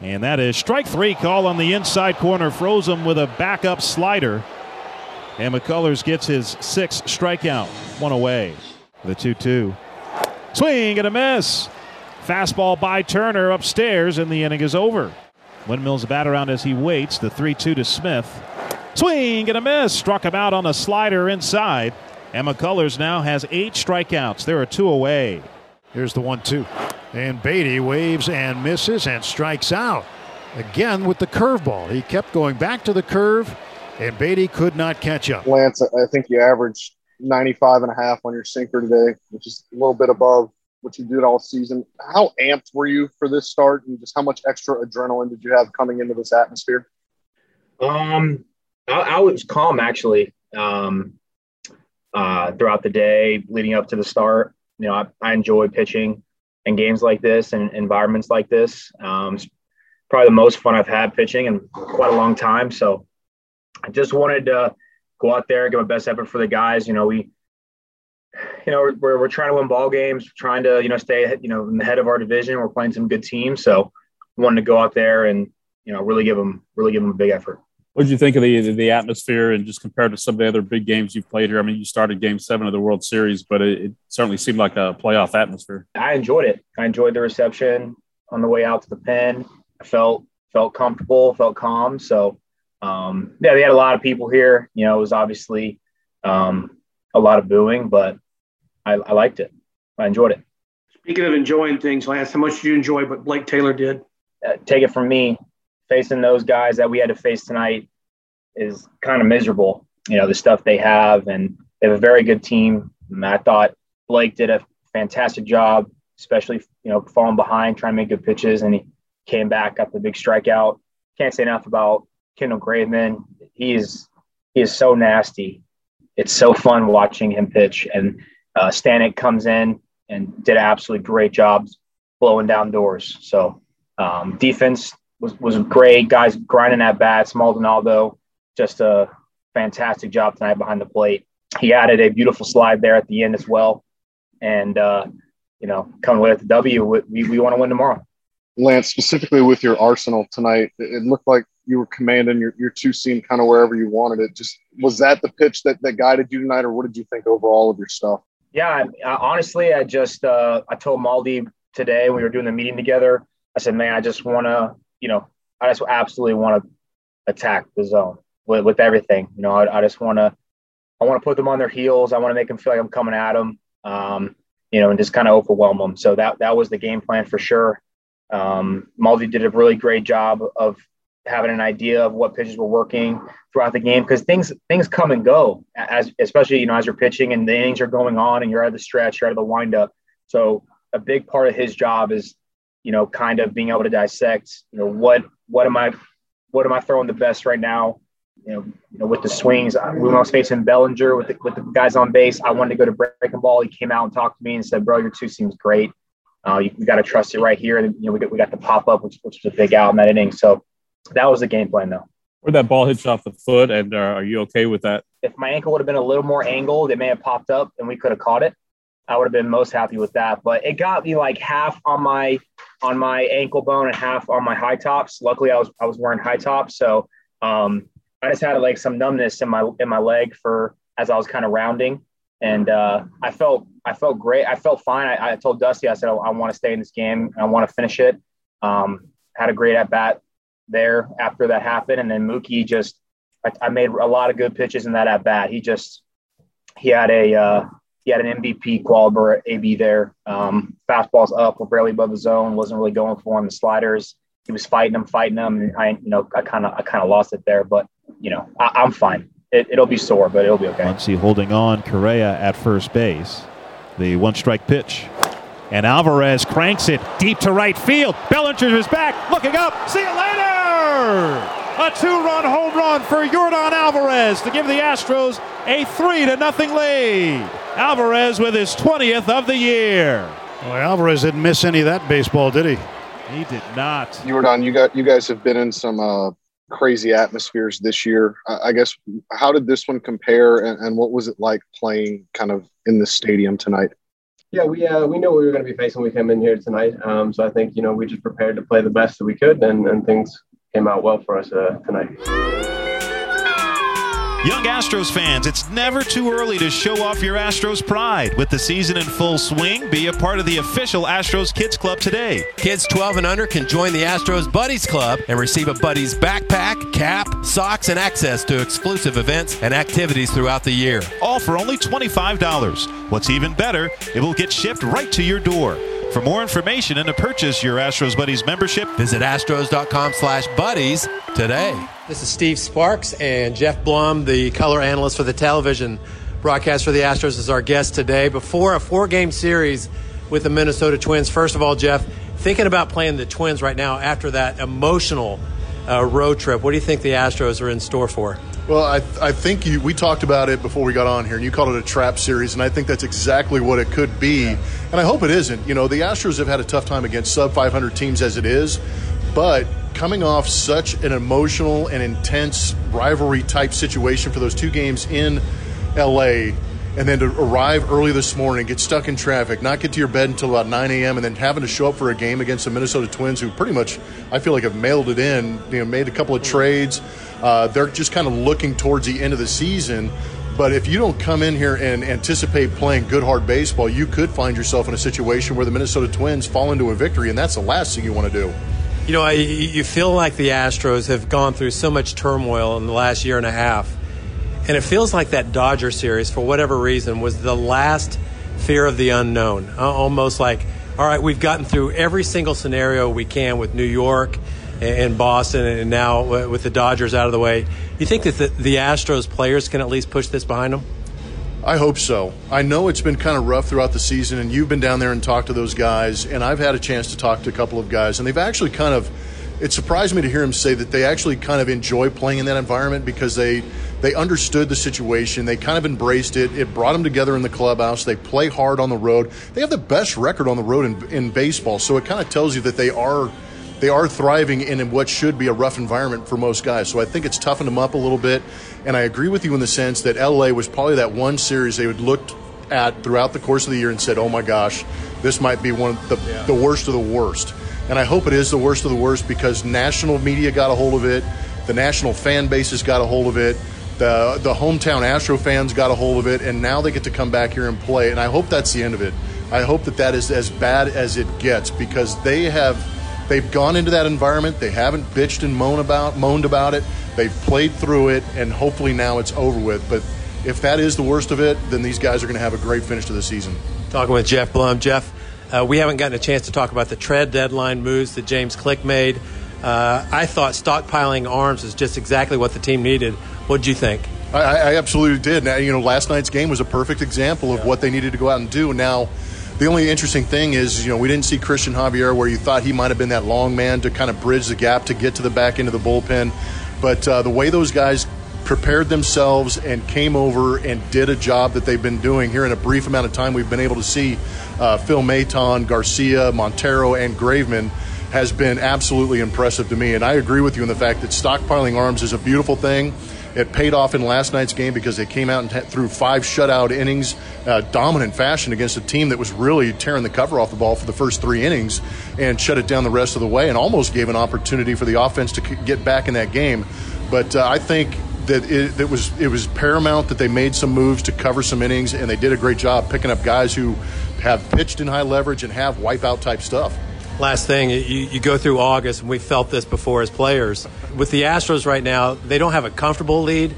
S4: And that is strike three call on the inside corner. Froze him with a backup slider. And McCullers gets his sixth strikeout. One away. The 2 2. Swing and a miss. Fastball by Turner upstairs, and the inning is over. Windmills the bat around as he waits. The 3 2 to Smith. Swing and a miss. Struck him out on a slider inside. And McCullers now has eight strikeouts. There are two away.
S18: Here's the 1 2. And Beaty waves and misses and strikes out. Again with the curveball. He kept going back to the curve, and Beaty could not catch up.
S17: Lance, I think you averaged 95 and a half on your sinker today, which is a little bit above what you did all season. How amped were you for this start, and just how much extra adrenaline did you have coming into this atmosphere?
S23: Um, I, I was calm actually um, uh, throughout the day leading up to the start. You know, I, I enjoy pitching in games like this and environments like this. Um, it's probably the most fun I've had pitching in quite a long time. So I just wanted to go out there, give my best effort for the guys. You know, we, you know, we're, we're trying to win ball games, trying to, you know, stay, you know, in the head of our division. We're playing some good teams. So wanted to go out there and, you know, really give them, really give them a big effort.
S15: What did you think of the the atmosphere and just compared to some of the other big games you've played here? I mean, you started Game Seven of the World Series, but it, it certainly seemed like a playoff atmosphere.
S23: I enjoyed it. I enjoyed the reception on the way out to the pen. I felt felt comfortable, felt calm. So um, yeah, they had a lot of people here. You know, it was obviously um, a lot of booing, but I, I liked it. I enjoyed it.
S20: Speaking of enjoying things, Lance, how much did you enjoy what Blake Taylor did?
S23: Uh, take it from me, facing those guys that we had to face tonight is kind of miserable. You know, the stuff they have, and they have a very good team. I thought Blake did a fantastic job, especially, you know, falling behind, trying to make good pitches, and he came back, got the big strikeout. Can't say enough about Kendall Graveman. He is he is so nasty. It's so fun watching him pitch. And uh, Stanek comes in and did absolutely great job blowing down doors. So um, defense was, was great. Guys grinding at bats. Maldonado, just a fantastic job tonight behind the plate. He added a beautiful slide there at the end as well. And, uh, you know, coming away with the W, we, we want to win tomorrow.
S17: Lance, specifically with your arsenal tonight, it looked like you were commanding your, your two seam kind of wherever you wanted it. Just was that the pitch that, that guided you tonight, or what did you think overall of your stuff?
S23: Yeah, I, I, honestly, I just uh, I told Maldi today when we were doing the meeting together. I said, man, I just want to, you know, I just absolutely want to attack the zone with, with everything. You know, I, I just want to, I want to put them on their heels. I want to make them feel like I'm coming at them, um, you know, and just kind of overwhelm them. So that that was the game plan for sure. Um, Maldi did a really great job of having an idea of what pitches were working throughout the game because things things come and go as especially you know as you're pitching and the innings are going on and you're out of the stretch, you're out of the windup. So a big part of his job is you know kind of being able to dissect you know what what am I what am I throwing the best right now. You know, you know, with the swings, we was facing Bellinger with the, with the guys on base. I wanted to go to breaking ball. He came out and talked to me and said, "Bro, your two seems great. Uh, you, you got to trust it right here." And you know, we got we got the pop up, which which was a big out in that inning. So that was the game plan, though.
S15: Where that ball hits off the foot, and uh, are you okay with that?
S23: If my ankle would have been a little more angled, it may have popped up and we could have caught it. I would have been most happy with that. But it got me like half on my on my ankle bone and half on my high tops. Luckily, I was I was wearing high tops, so um, I just had like some numbness in my in my leg for as I was kind of rounding, and uh, I felt I felt great. I felt fine. I, I told Dusty, I said I, I want to stay in this game. I want to finish it. Um, had a great at bat there after that happened. And then Mookie just, I, I made a lot of good pitches in that at bat. He just, he had a, uh, he had an MVP caliber AB there. Um, fastballs up, were barely above the zone, wasn't really going for him. The sliders, he was fighting them, fighting them, and I, you know, I kind of, I kind of lost it there. But you know, I, am fine. It, will be sore, but it'll be okay.
S4: Muncy holding on, Correa at first base. The one strike pitch. And Alvarez cranks it deep to right field. Bellinger is back, looking up. See you later! A two-run home run for Yordan Alvarez to give the Astros a three to nothing lead. Alvarez with his 20th of the year.
S18: Well, Alvarez didn't miss any of that baseball, did he?
S4: He did not.
S17: Yordan, you got you guys have been in some uh, crazy atmospheres this year. I guess how did this one compare, and, and what was it like playing kind of in the stadium tonight?
S24: Yeah, we uh, we knew what we were going to be facing when we came in here tonight. Um, so I think you know we just prepared to play the best that we could, and, and things came out well for us uh, tonight.
S4: Young Astros fans, it's never too early to show off your Astros pride. With the season in full swing, be a part of the official Astros Kids Club today.
S10: Kids 12 and under can join the Astros Buddies Club and receive a Buddies backpack, cap, socks, and access to exclusive events and activities throughout the year.
S4: All for only $25. What's even better, it will get shipped right to your door. For more information and to purchase your Astros Buddies membership,
S10: visit astros.com slash buddies today.
S25: This is Steve Sparks and Geoff Blum, the color analyst for the television broadcast for the Astros, is our guest today. Before a four game series with the Minnesota Twins, first of all, Geoff, thinking about playing the Twins right now after that emotional uh, road trip, what do you think the Astros are in store for?
S26: Well, I, I think you, we talked about it before we got on here, and you called it a trap series, and I think that's exactly what it could be. And I hope it isn't. You know, the Astros have had a tough time against sub 500 teams as it is, but coming off such an emotional and intense rivalry type situation for those two games in LA, and then to arrive early this morning, get stuck in traffic, not get to your bed until about 9 a.m., and then having to show up for a game against the Minnesota Twins, who pretty much, I feel like, have mailed it in, you know, made a couple of trades. Uh, they're just kind of looking towards the end of the season. But if you don't come in here and anticipate playing good, hard baseball, you could find yourself in a situation where the Minnesota Twins fall into a victory, and that's the last thing you want to do.
S25: You know, you feel like the Astros have gone through so much turmoil in the last year and a half and it feels like that Dodger series, for whatever reason, was the last fear of the unknown. Uh, almost like, all right, we've gotten through every single scenario we can with New York and Boston, and now with the Dodgers out of the way. You think that the, Astros players can at least push this behind them?
S26: I hope so. I know it's been kind of rough throughout the season, and you've been down there and talked to those guys, and I've had a chance to talk to a couple of guys, and they've actually kind of. It surprised me to hear them say that they actually kind of enjoy playing in that environment because they they understood the situation. They kind of embraced it. It brought them together in the clubhouse. They play hard on the road. They have the best record on the road in, in baseball. So it kind of tells you that they are they are thriving in what should be a rough environment for most guys. So I think it's toughened them up a little bit. And I agree with you in the sense that LA was probably that one series they would looked at throughout the course of the year and said, "Oh my gosh, this might be one of the, yeah. the worst of the worst." And I hope it is the worst of the worst because national media got a hold of it, the national fan base has got a hold of it the the hometown Astro fans got a hold of it, and now they get to come back here and play. And I hope that's the end of it. I hope that that is as bad as it gets because they have they've gone into that environment. They haven't bitched and moaned about moaned about it. They've played through it, and hopefully now it's over with. But if that is the worst of it, then these guys are going to have a great finish to the season.
S25: Talking with Geoff Blum, Geoff. Uh, we haven't gotten a chance to talk about the trade deadline moves that James Click made. Uh, I thought stockpiling arms is just exactly what the team needed. What did you think?
S26: I, I, absolutely did. Now, you know, last night's game was a perfect example of yeah. what they needed to go out and do. Now, the only interesting thing is, you know, we didn't see Cristian Javier where you thought he might have been that long man to kind of bridge the gap to get to the back end of the bullpen. But uh, the way those guys prepared themselves and came over and did a job that they've been doing here in a brief amount of time, we've been able to see uh, Phil Maton, Garcia, Montero, and Graveman has been absolutely impressive to me. And I agree with you in the fact that stockpiling arms is a beautiful thing. It paid off in last night's game because they came out and t- threw five shutout innings, uh, dominant fashion against a team that was really tearing the cover off the ball for the first three innings and shut it down the rest of the way and almost gave an opportunity for the offense to c- get back in that game. But uh, I think that it, it was it was paramount that they made some moves to cover some innings and they did a great job picking up guys who have pitched in high leverage and have wipeout type stuff.
S25: Last thing, you, you go through August, and we felt this before as players. With the Astros right now, they don't have a comfortable lead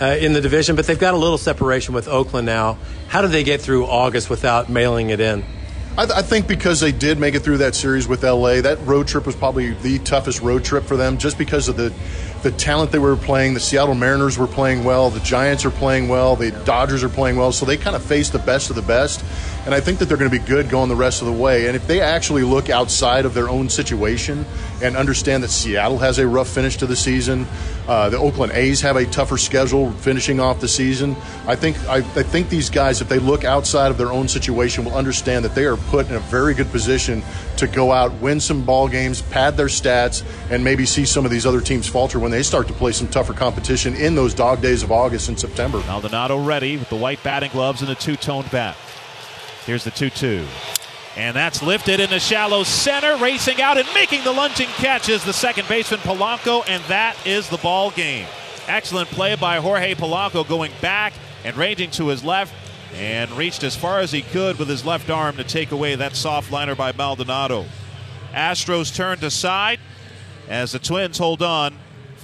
S25: uh, in the division, but they've got a little separation with Oakland now. How did they get through August without mailing it in?
S26: I, th- I, think because they did make it through that series with LA, that road trip was probably the toughest road trip for them, just because of the the talent they were playing. The Seattle Mariners were playing well. The Giants are playing well. The Dodgers are playing well. So they kind of face the best of the best. And I think that they're going to be good going the rest of the way. And if they actually look outside of their own situation and understand that Seattle has a rough finish to the season, uh, the Oakland A's have a tougher schedule finishing off the season. I think I, I think these guys, if they look outside of their own situation, will understand that they are put in a very good position to go out, win some ball games, pad their stats, and maybe see some of these other teams falter when they start to play some tougher competition in those dog days of August and September.
S4: Maldonado ready with the white batting gloves and the two-tone bat. Here's the 2 2. And that's lifted in the shallow center, racing out and making the lunging catch is the second baseman Polanco, and that is the ball game. Excellent play by Jorge Polanco going back and ranging to his left and reached as far as he could with his left arm to take away that soft liner by Maldonado. Astros turn to side as the Twins hold on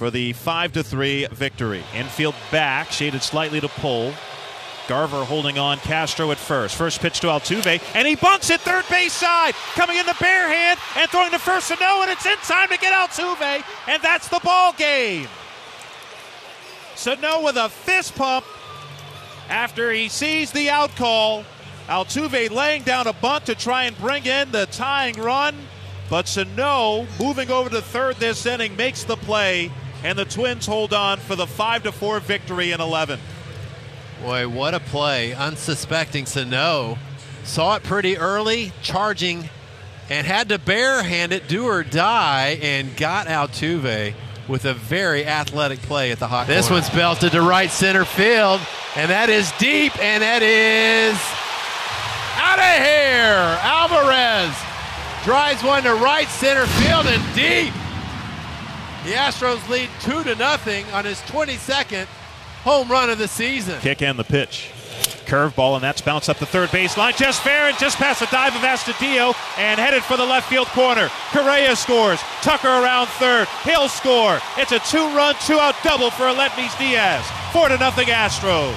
S4: for the 5 to 3 victory. Infield back, shaded slightly to pull. Garver holding on Castro at first. First pitch to Altuve, and he bunts it third base side, coming in the bare hand and throwing to first to no, and it's in time to get Altuve, and that's the ball game. Sano with a fist pump after he sees the out call. Altuve laying down a bunt to try and bring in the tying run, but Sano moving over to third this inning makes the play, and the Twins hold on for the 5 to 4 victory in 11.
S10: Boy, what a play. Unsuspecting Sano. Saw it pretty early, charging, and had to barehand it, do or die, and got Altuve with a very athletic play at the hot This corner. one's belted to right center field, and that is deep, and that is out of here. Alvarez drives one to right center field and deep. The Astros lead two to nothing on his 22nd home run of the season.
S4: Kick and the pitch. Curveball, and that's bounced up the third baseline. Just fair and just past the dive of Astudillo and headed for the left field corner. Correa scores. Tucker around third. He'll score. It's a two-run, two-out double for Aledmys Diaz. Four to nothing Astros.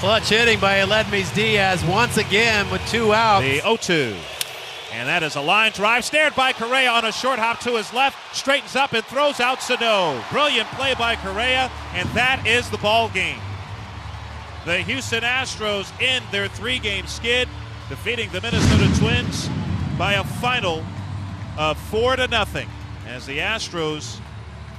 S10: Clutch hitting by Aledmys Diaz once again with two outs.
S4: The 0-2. And that is a line drive, snared by Correa on a short hop to his left, straightens up and throws out Sano. Brilliant play by Correa, and that is the ball game. The Houston Astros end their three-game skid, defeating the Minnesota Twins by a final of four to nothing, as the Astros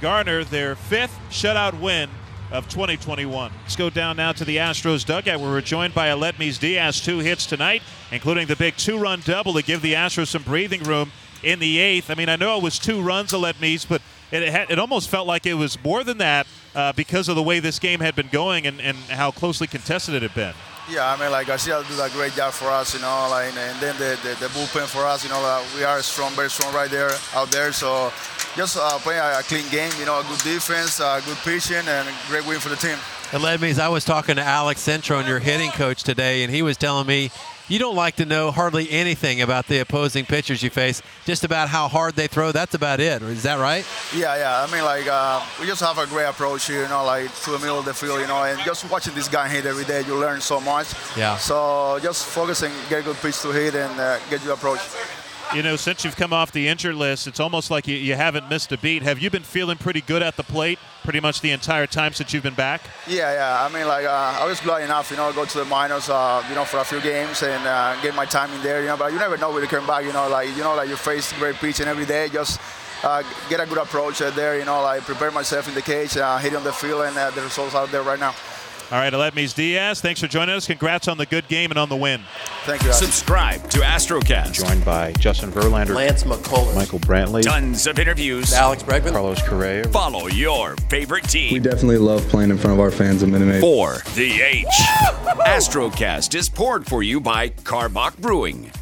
S4: garner their fifth shutout win of 2021. Let's go down now to the Astros dugout where we're joined by Aledmys Diaz. Two hits tonight, including the big two run double to give the Astros some breathing room in the eighth. I mean, I know it was two runs, Aledmys, but it, had, it almost felt like it was more than that uh, because of the way this game had been going and, and how closely contested it had been.
S27: Yeah, I mean, like Garcia did a great job for us, you know, like, and then the, the, the bullpen for us, you know, uh, we are strong, very strong right there, out there. So just uh, playing a, a, clean game, you know, a good defense, uh, good pitching, and a great win for the team.
S10: Aledmys, as I was talking to Alex Cintron, your hitting coach today, and he was telling me you don't like to know hardly anything about the opposing pitchers you face, just about how hard they throw. That's about it. Is that right?
S27: Yeah, yeah. I mean, like, uh, we just have a great approach here, you know, like to the middle of the field, you know, and just watching this guy hit every day, you learn so much.
S10: Yeah.
S27: So just focusing, get a good pitch to hit and uh, get your approach
S4: you know, since you've come off the injured list, it's almost like you, you haven't missed a beat. Have you been feeling pretty good at the plate pretty much the entire time since you've been back?
S27: Yeah, yeah. I mean, like, uh, I was glad enough, you know, go to the minors, uh, you know, for a few games and uh, get my time in there, you know, but you never know when you come back, you know, like, you know, like you face great pitching every day, just uh, get a good approach there, you know, like prepare myself in the cage, uh, hit on the field, and uh, the results out there right now.
S4: All right, Aledmys Diaz, thanks for joining us. Congrats on the good game and on the win.
S27: Thank you.
S2: Subscribe to Astrocast.
S3: Joined by Justin Verlander,
S25: Lance McCullers,
S3: Michael Brantley,
S2: Tons of interviews.
S25: Alex Bregman,
S3: Carlos Correa.
S2: Follow your favorite team.
S5: We definitely love playing in front of our fans at Minute Maid.
S2: For the H. Astrocast is poured for you by Karbach Brewing.